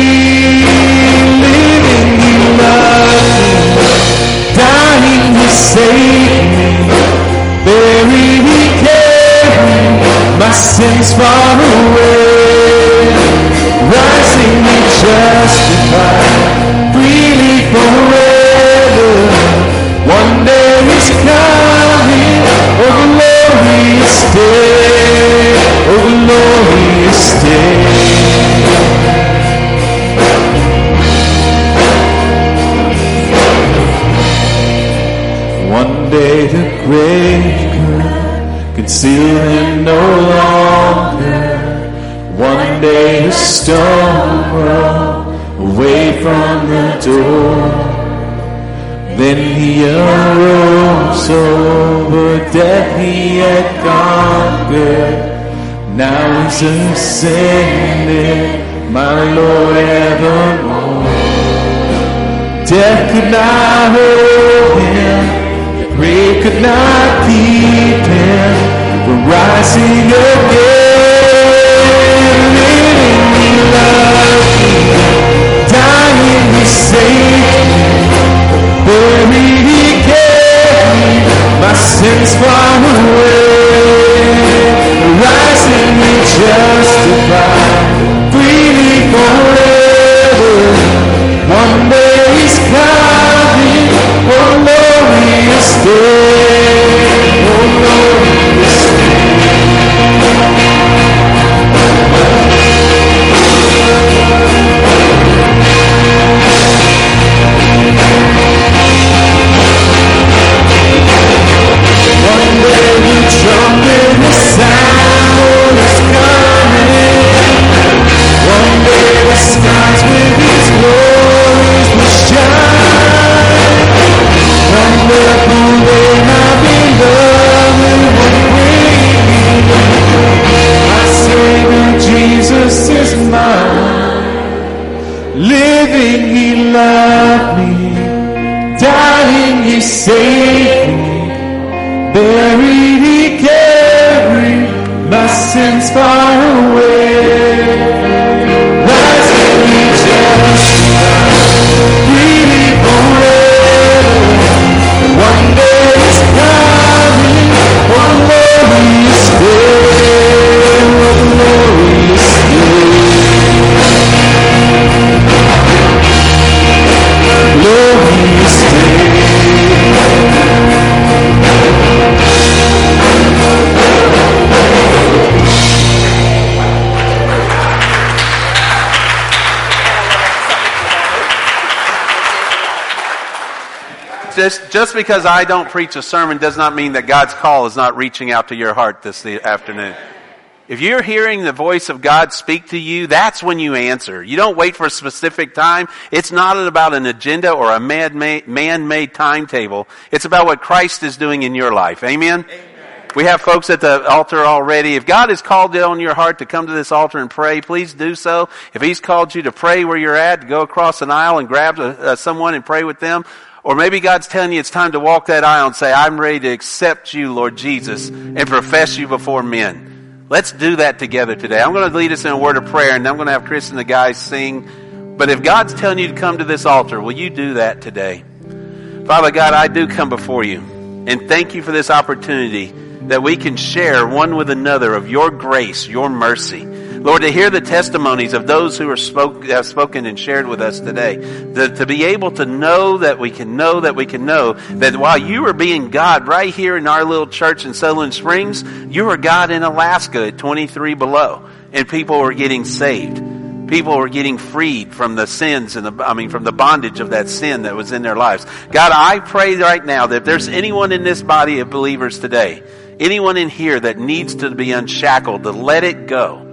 Just, because I don't preach a sermon does not mean that God's call is not reaching out to your heart this afternoon. If you're hearing the voice of God speak to you, that's when you answer. You don't wait for a specific time. It's not about an agenda or a man-made, man-made timetable. It's about what Christ is doing in your life. Amen? We have folks at the altar already. If God has called it on your heart to come to this altar and pray, please do so. If He's called you to pray where you're at, to go across an aisle and grab uh, someone and pray with them, or maybe God's telling you it's time to walk that aisle and say, I'm ready to accept you, Lord Jesus, and profess you before men. Let's do that together today. I'm going to lead us in a word of prayer, and I'm going to have Chris and the guys sing. But if God's telling you to come to this altar, will you do that today? Father God, I do come before you, and thank you for this opportunity that we can share one with another of your grace, your mercy. Lord, to hear the testimonies of those who are spoke, have spoken and shared with us today, to, to be able to know that we can know that we can know that while you are being God right here in our little church in Sutherland Springs, you are God in Alaska at 23 below, and people are getting saved. People are getting freed from the sins and the, I mean, from the bondage of that sin that was in their lives. God, I pray right now that if there's anyone in this body of believers today, anyone in here that needs to be unshackled, to let it go,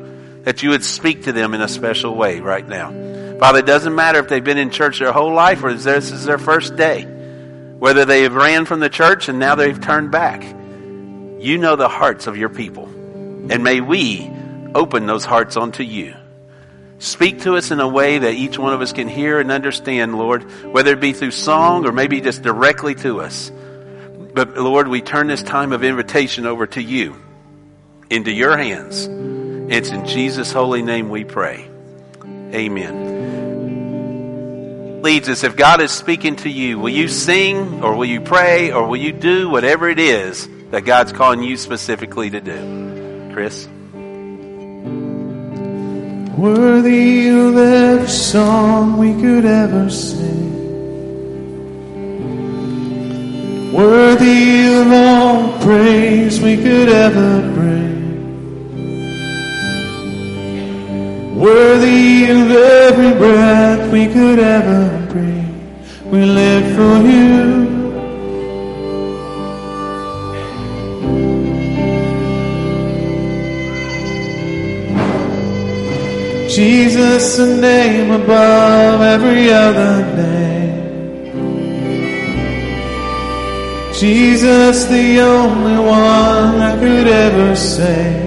that you would speak to them in a special way right now. Father, it doesn't matter if they've been in church their whole life or this is their first day. Whether they have ran from the church and now they've turned back. You know the hearts of your people. And may we open those hearts onto you. Speak to us in a way that each one of us can hear and understand, Lord, whether it be through song or maybe just directly to us. But Lord, we turn this time of invitation over to you, into your hands. It's in Jesus' holy name we pray. Amen. Leads us, if God is speaking to you, will you sing or will you pray or will you do whatever it is that God's calling you specifically to do? Chris? Worthy of every song we could ever sing. Worthy of all praise we could ever bring. Worthy of every breath we could ever breathe, we live for you. Jesus, a name above every other name. Jesus, the only one I could ever say.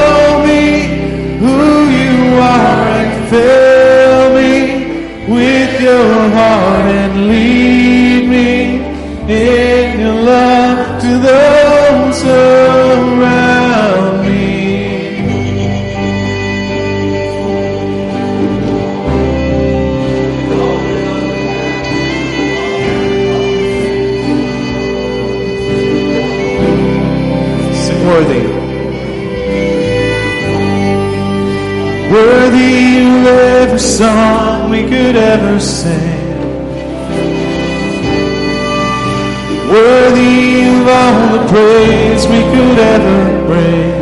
song we could ever sing. Worthy of all the praise we could ever bring.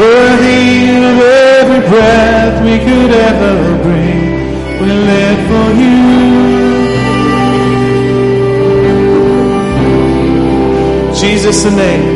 Worthy of every breath we could ever breathe. We live for you. Jesus the name.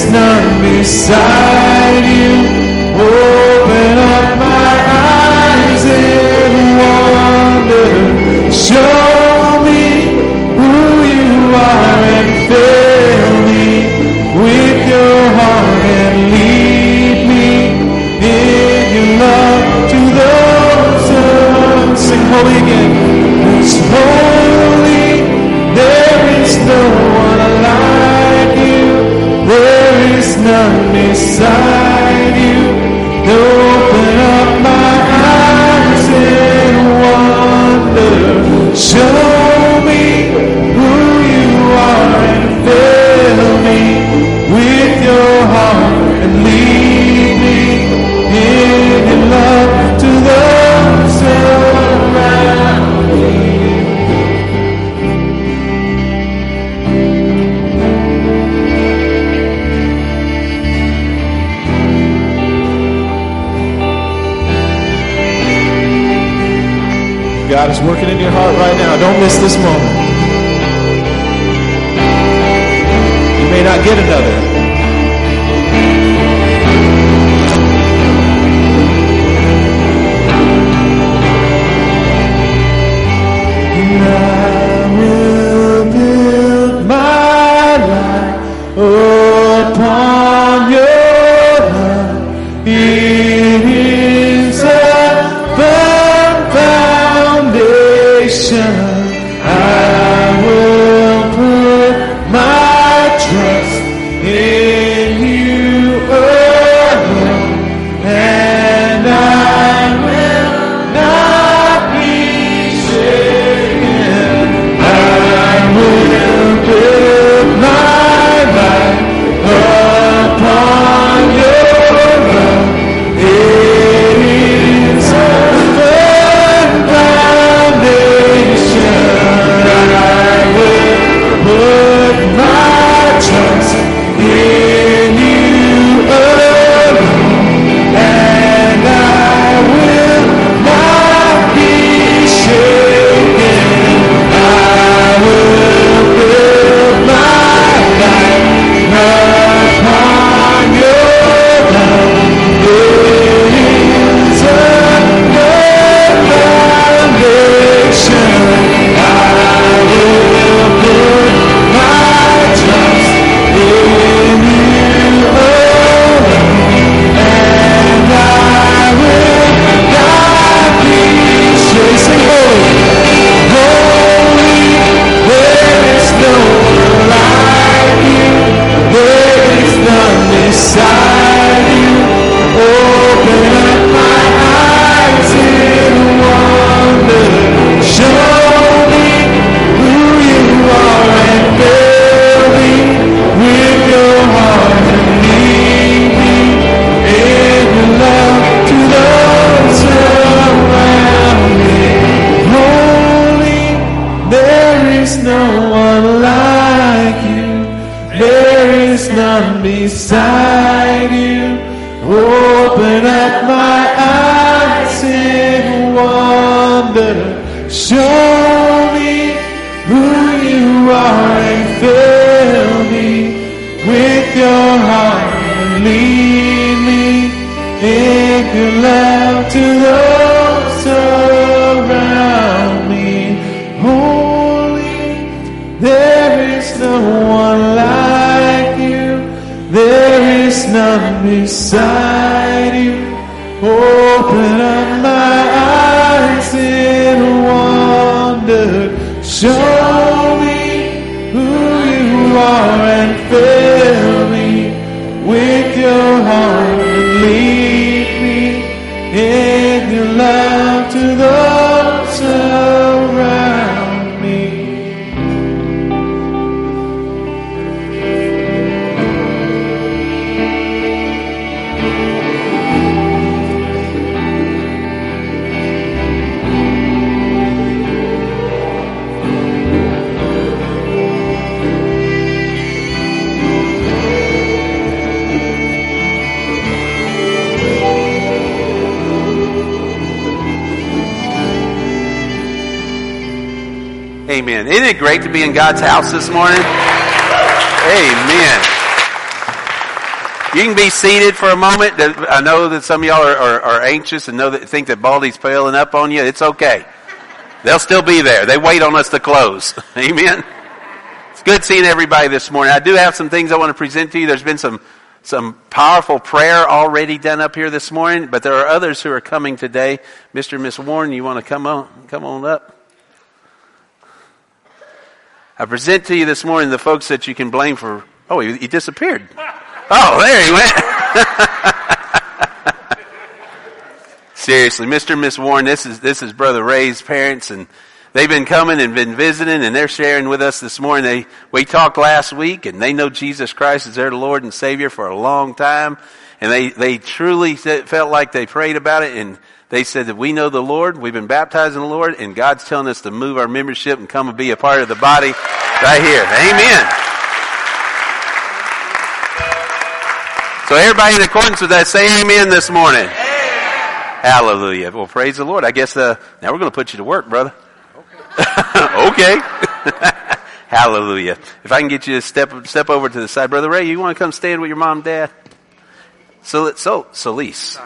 There is none beside you. Open up beside you. Open up my eyes in wonder. Show this moment. You may not get another. Amen. Isn't it great to be in God's house this morning? Amen. You can be seated for a moment. I know that some of y'all are, are, are anxious and know that think that Baldy's piling up on you. It's okay. They'll still be there. They wait on us to close. Amen. It's good seeing everybody this morning. I do have some things I want to present to you. There's been some some powerful prayer already done up here this morning, but there are others who are coming today. Mr. and Miss Warren, you want to come on come on up? I present to you this morning the folks that you can blame for. Oh, he, he disappeared. Oh, there he went. Seriously, Mr. and Miss Warren, this is this is Brother Ray's parents, and they've been coming and been visiting, and they're sharing with us this morning. They we talked last week, and they know Jesus Christ is their Lord and Savior for a long time, and they they truly felt like they prayed about it and. They said that we know the Lord, we've been baptized in the Lord, and God's telling us to move our membership and come and be a part of the body right here. Amen. So everybody in accordance with that, say amen this morning. Amen. Hallelujah. Well, praise the Lord. I guess uh, now we're going to put you to work, brother. Okay. okay. Hallelujah. If I can get you to step step over to the side, brother Ray, you want to come stand with your mom and dad? So, so, Solis.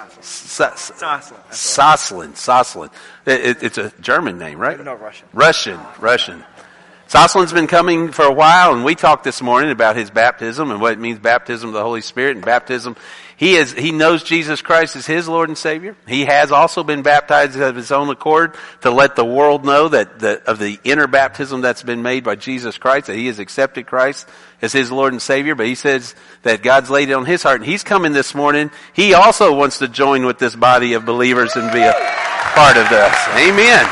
Soslin. Soslin. Soslin. It's a German name, right? No, Russian. Russian. Russian. Soslin's been coming for a while, and we talked this morning about his baptism and what it means baptism of the Holy Spirit and baptism. He is, he knows Jesus Christ as his Lord and Savior. He has also been baptized of his own accord to let the world know that the, of the inner baptism that's been made by Jesus Christ, that he has accepted Christ as his Lord and Savior, but he says that God's laid it on his heart and he's coming this morning. He also wants to join with this body of believers and be a part of this. Amen.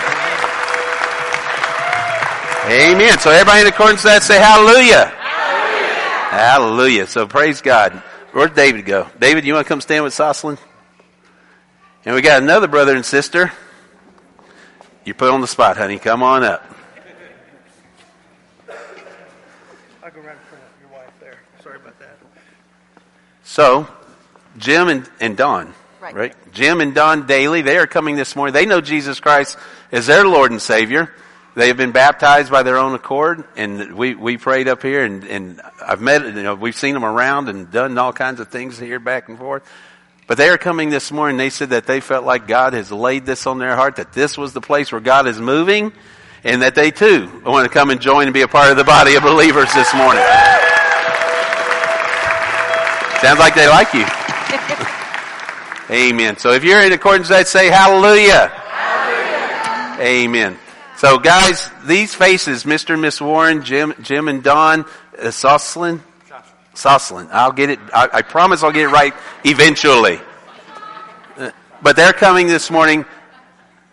Amen. So everybody in accordance to that say hallelujah. Hallelujah. Hallelujah. So praise God. Where'd David go? David, you want to come stand with Soslin? And we got another brother and sister. You put on the spot, honey. Come on up. I'll go right in front of your wife there. Sorry about that. So, Jim and, and Don, Right. right. Jim and Don Daly, they are coming this morning. They know Jesus Christ as their Lord and Savior. They have been baptized by their own accord, and we, we prayed up here, and, and I've met, you know, we've seen them around and done all kinds of things here back and forth. But they are coming this morning. They said that they felt like God has laid this on their heart, that this was the place where God is moving, and that they too want to come and join and be a part of the body of believers this morning. Sounds like they like you. Amen. So if you're in accordance with that, say hallelujah. hallelujah. Amen. So guys, these faces, Mr. and Miss Warren, Jim, Jim and Don, uh, Soslin, Soslin. I'll get it. I, I, promise I'll get it right eventually. Uh, but they're coming this morning.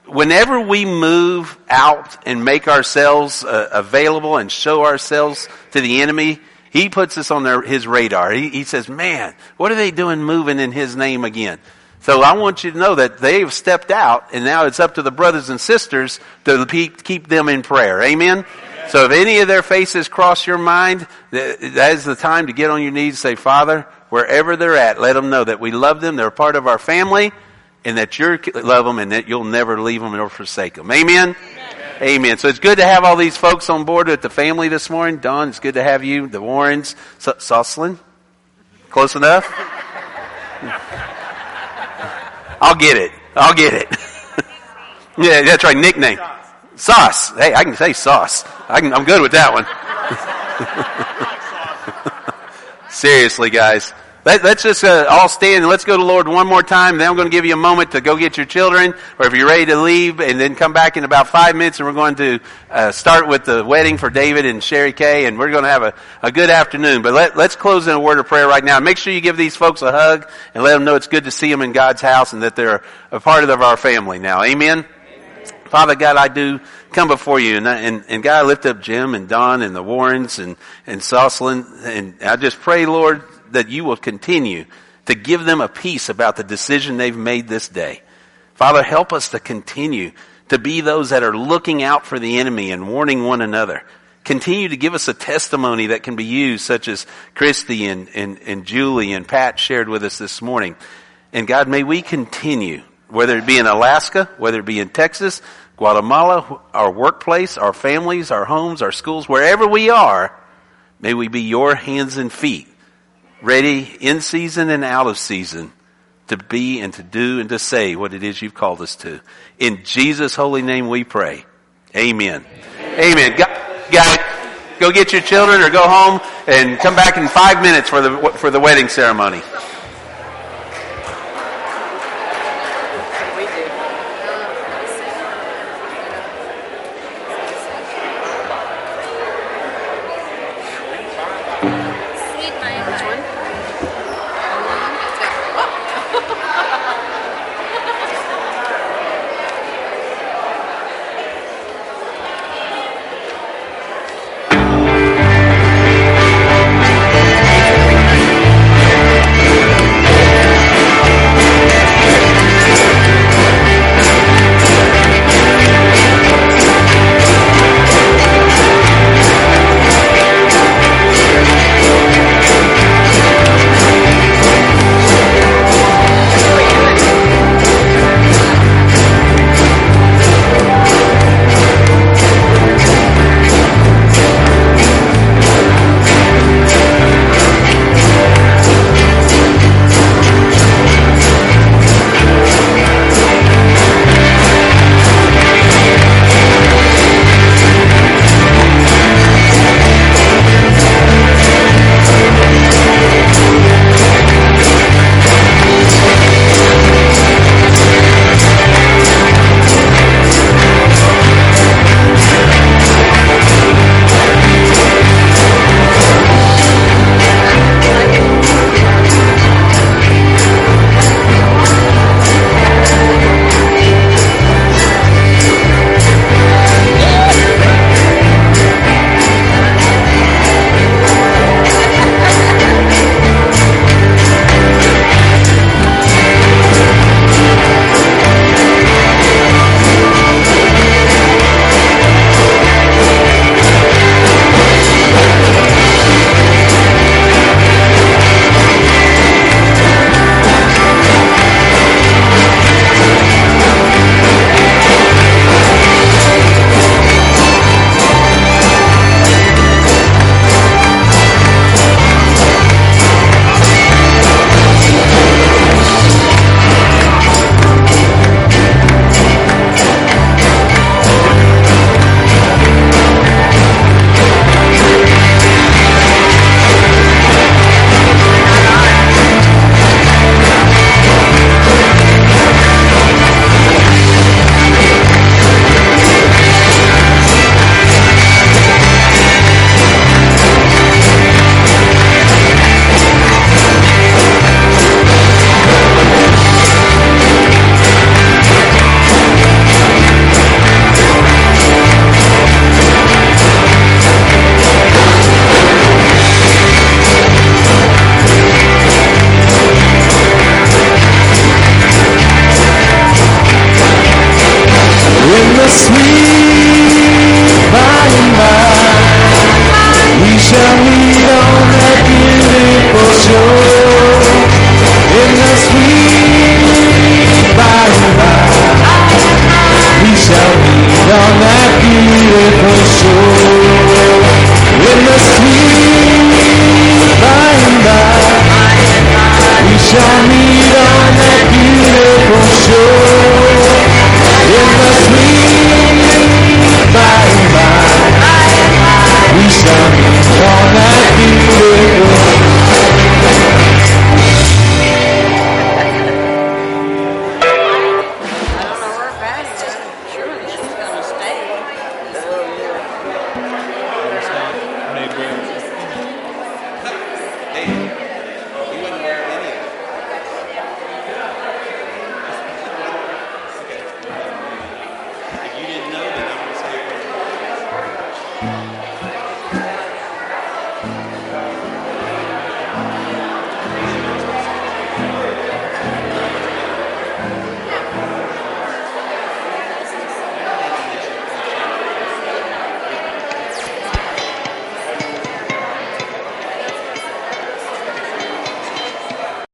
Whenever we move out and make ourselves uh, available and show ourselves to the enemy, he puts us on their, his radar. He, he says, man, what are they doing moving in his name again? So I want you to know that they've stepped out and now it's up to the brothers and sisters to keep them in prayer. Amen? So if any of their faces cross your mind, that is the time to get on your knees and say, Father, wherever they're at, let them know that we love them, they're a part of our family, and that you love them and that you'll never leave them nor forsake them. Amen? Amen. So it's good to have all these folks on board with the family this morning. Don, it's good to have you. The Warrens. S- Saucelin? Close enough? I'll get it. I'll get it. yeah, that's right. Nickname. Sauce. Hey, I can say sauce. I can, I'm good with that one. Seriously, guys. Let, us just uh, all stand and let's go to Lord one more time. Then I'm going to give you a moment to go get your children, or if you're ready to leave, and then come back in about five minutes, and we're going to uh, start with the wedding for David and Sherry Kay, and we're going to have a, a good afternoon. But let, let's close in a word of prayer right now. Make sure you give these folks a hug and let them know it's good to see them in God's house and that they're a part of our family now. Amen. Father God, I do come before you, and, and, and God, lift up Jim and Don and the Warrens and, and Saucelin, and I just pray, Lord, that you will continue to give them a peace about the decision they've made this day. Father, help us to continue to be those that are looking out for the enemy and warning one another. Continue to give us a testimony that can be used, such as Christy and, and, and Julie and Pat shared with us this morning. And God, may we continue, whether it be in Alaska, whether it be in Texas, Guatemala, our workplace, our families, our homes, our schools, wherever we are, may we be your hands and feet ready in season and out of season to be and to do and to say what it is you've called us to. In Jesus' holy name we pray. Amen. Amen. Guys, go get your children or go home and come back in five minutes for the, for the wedding ceremony.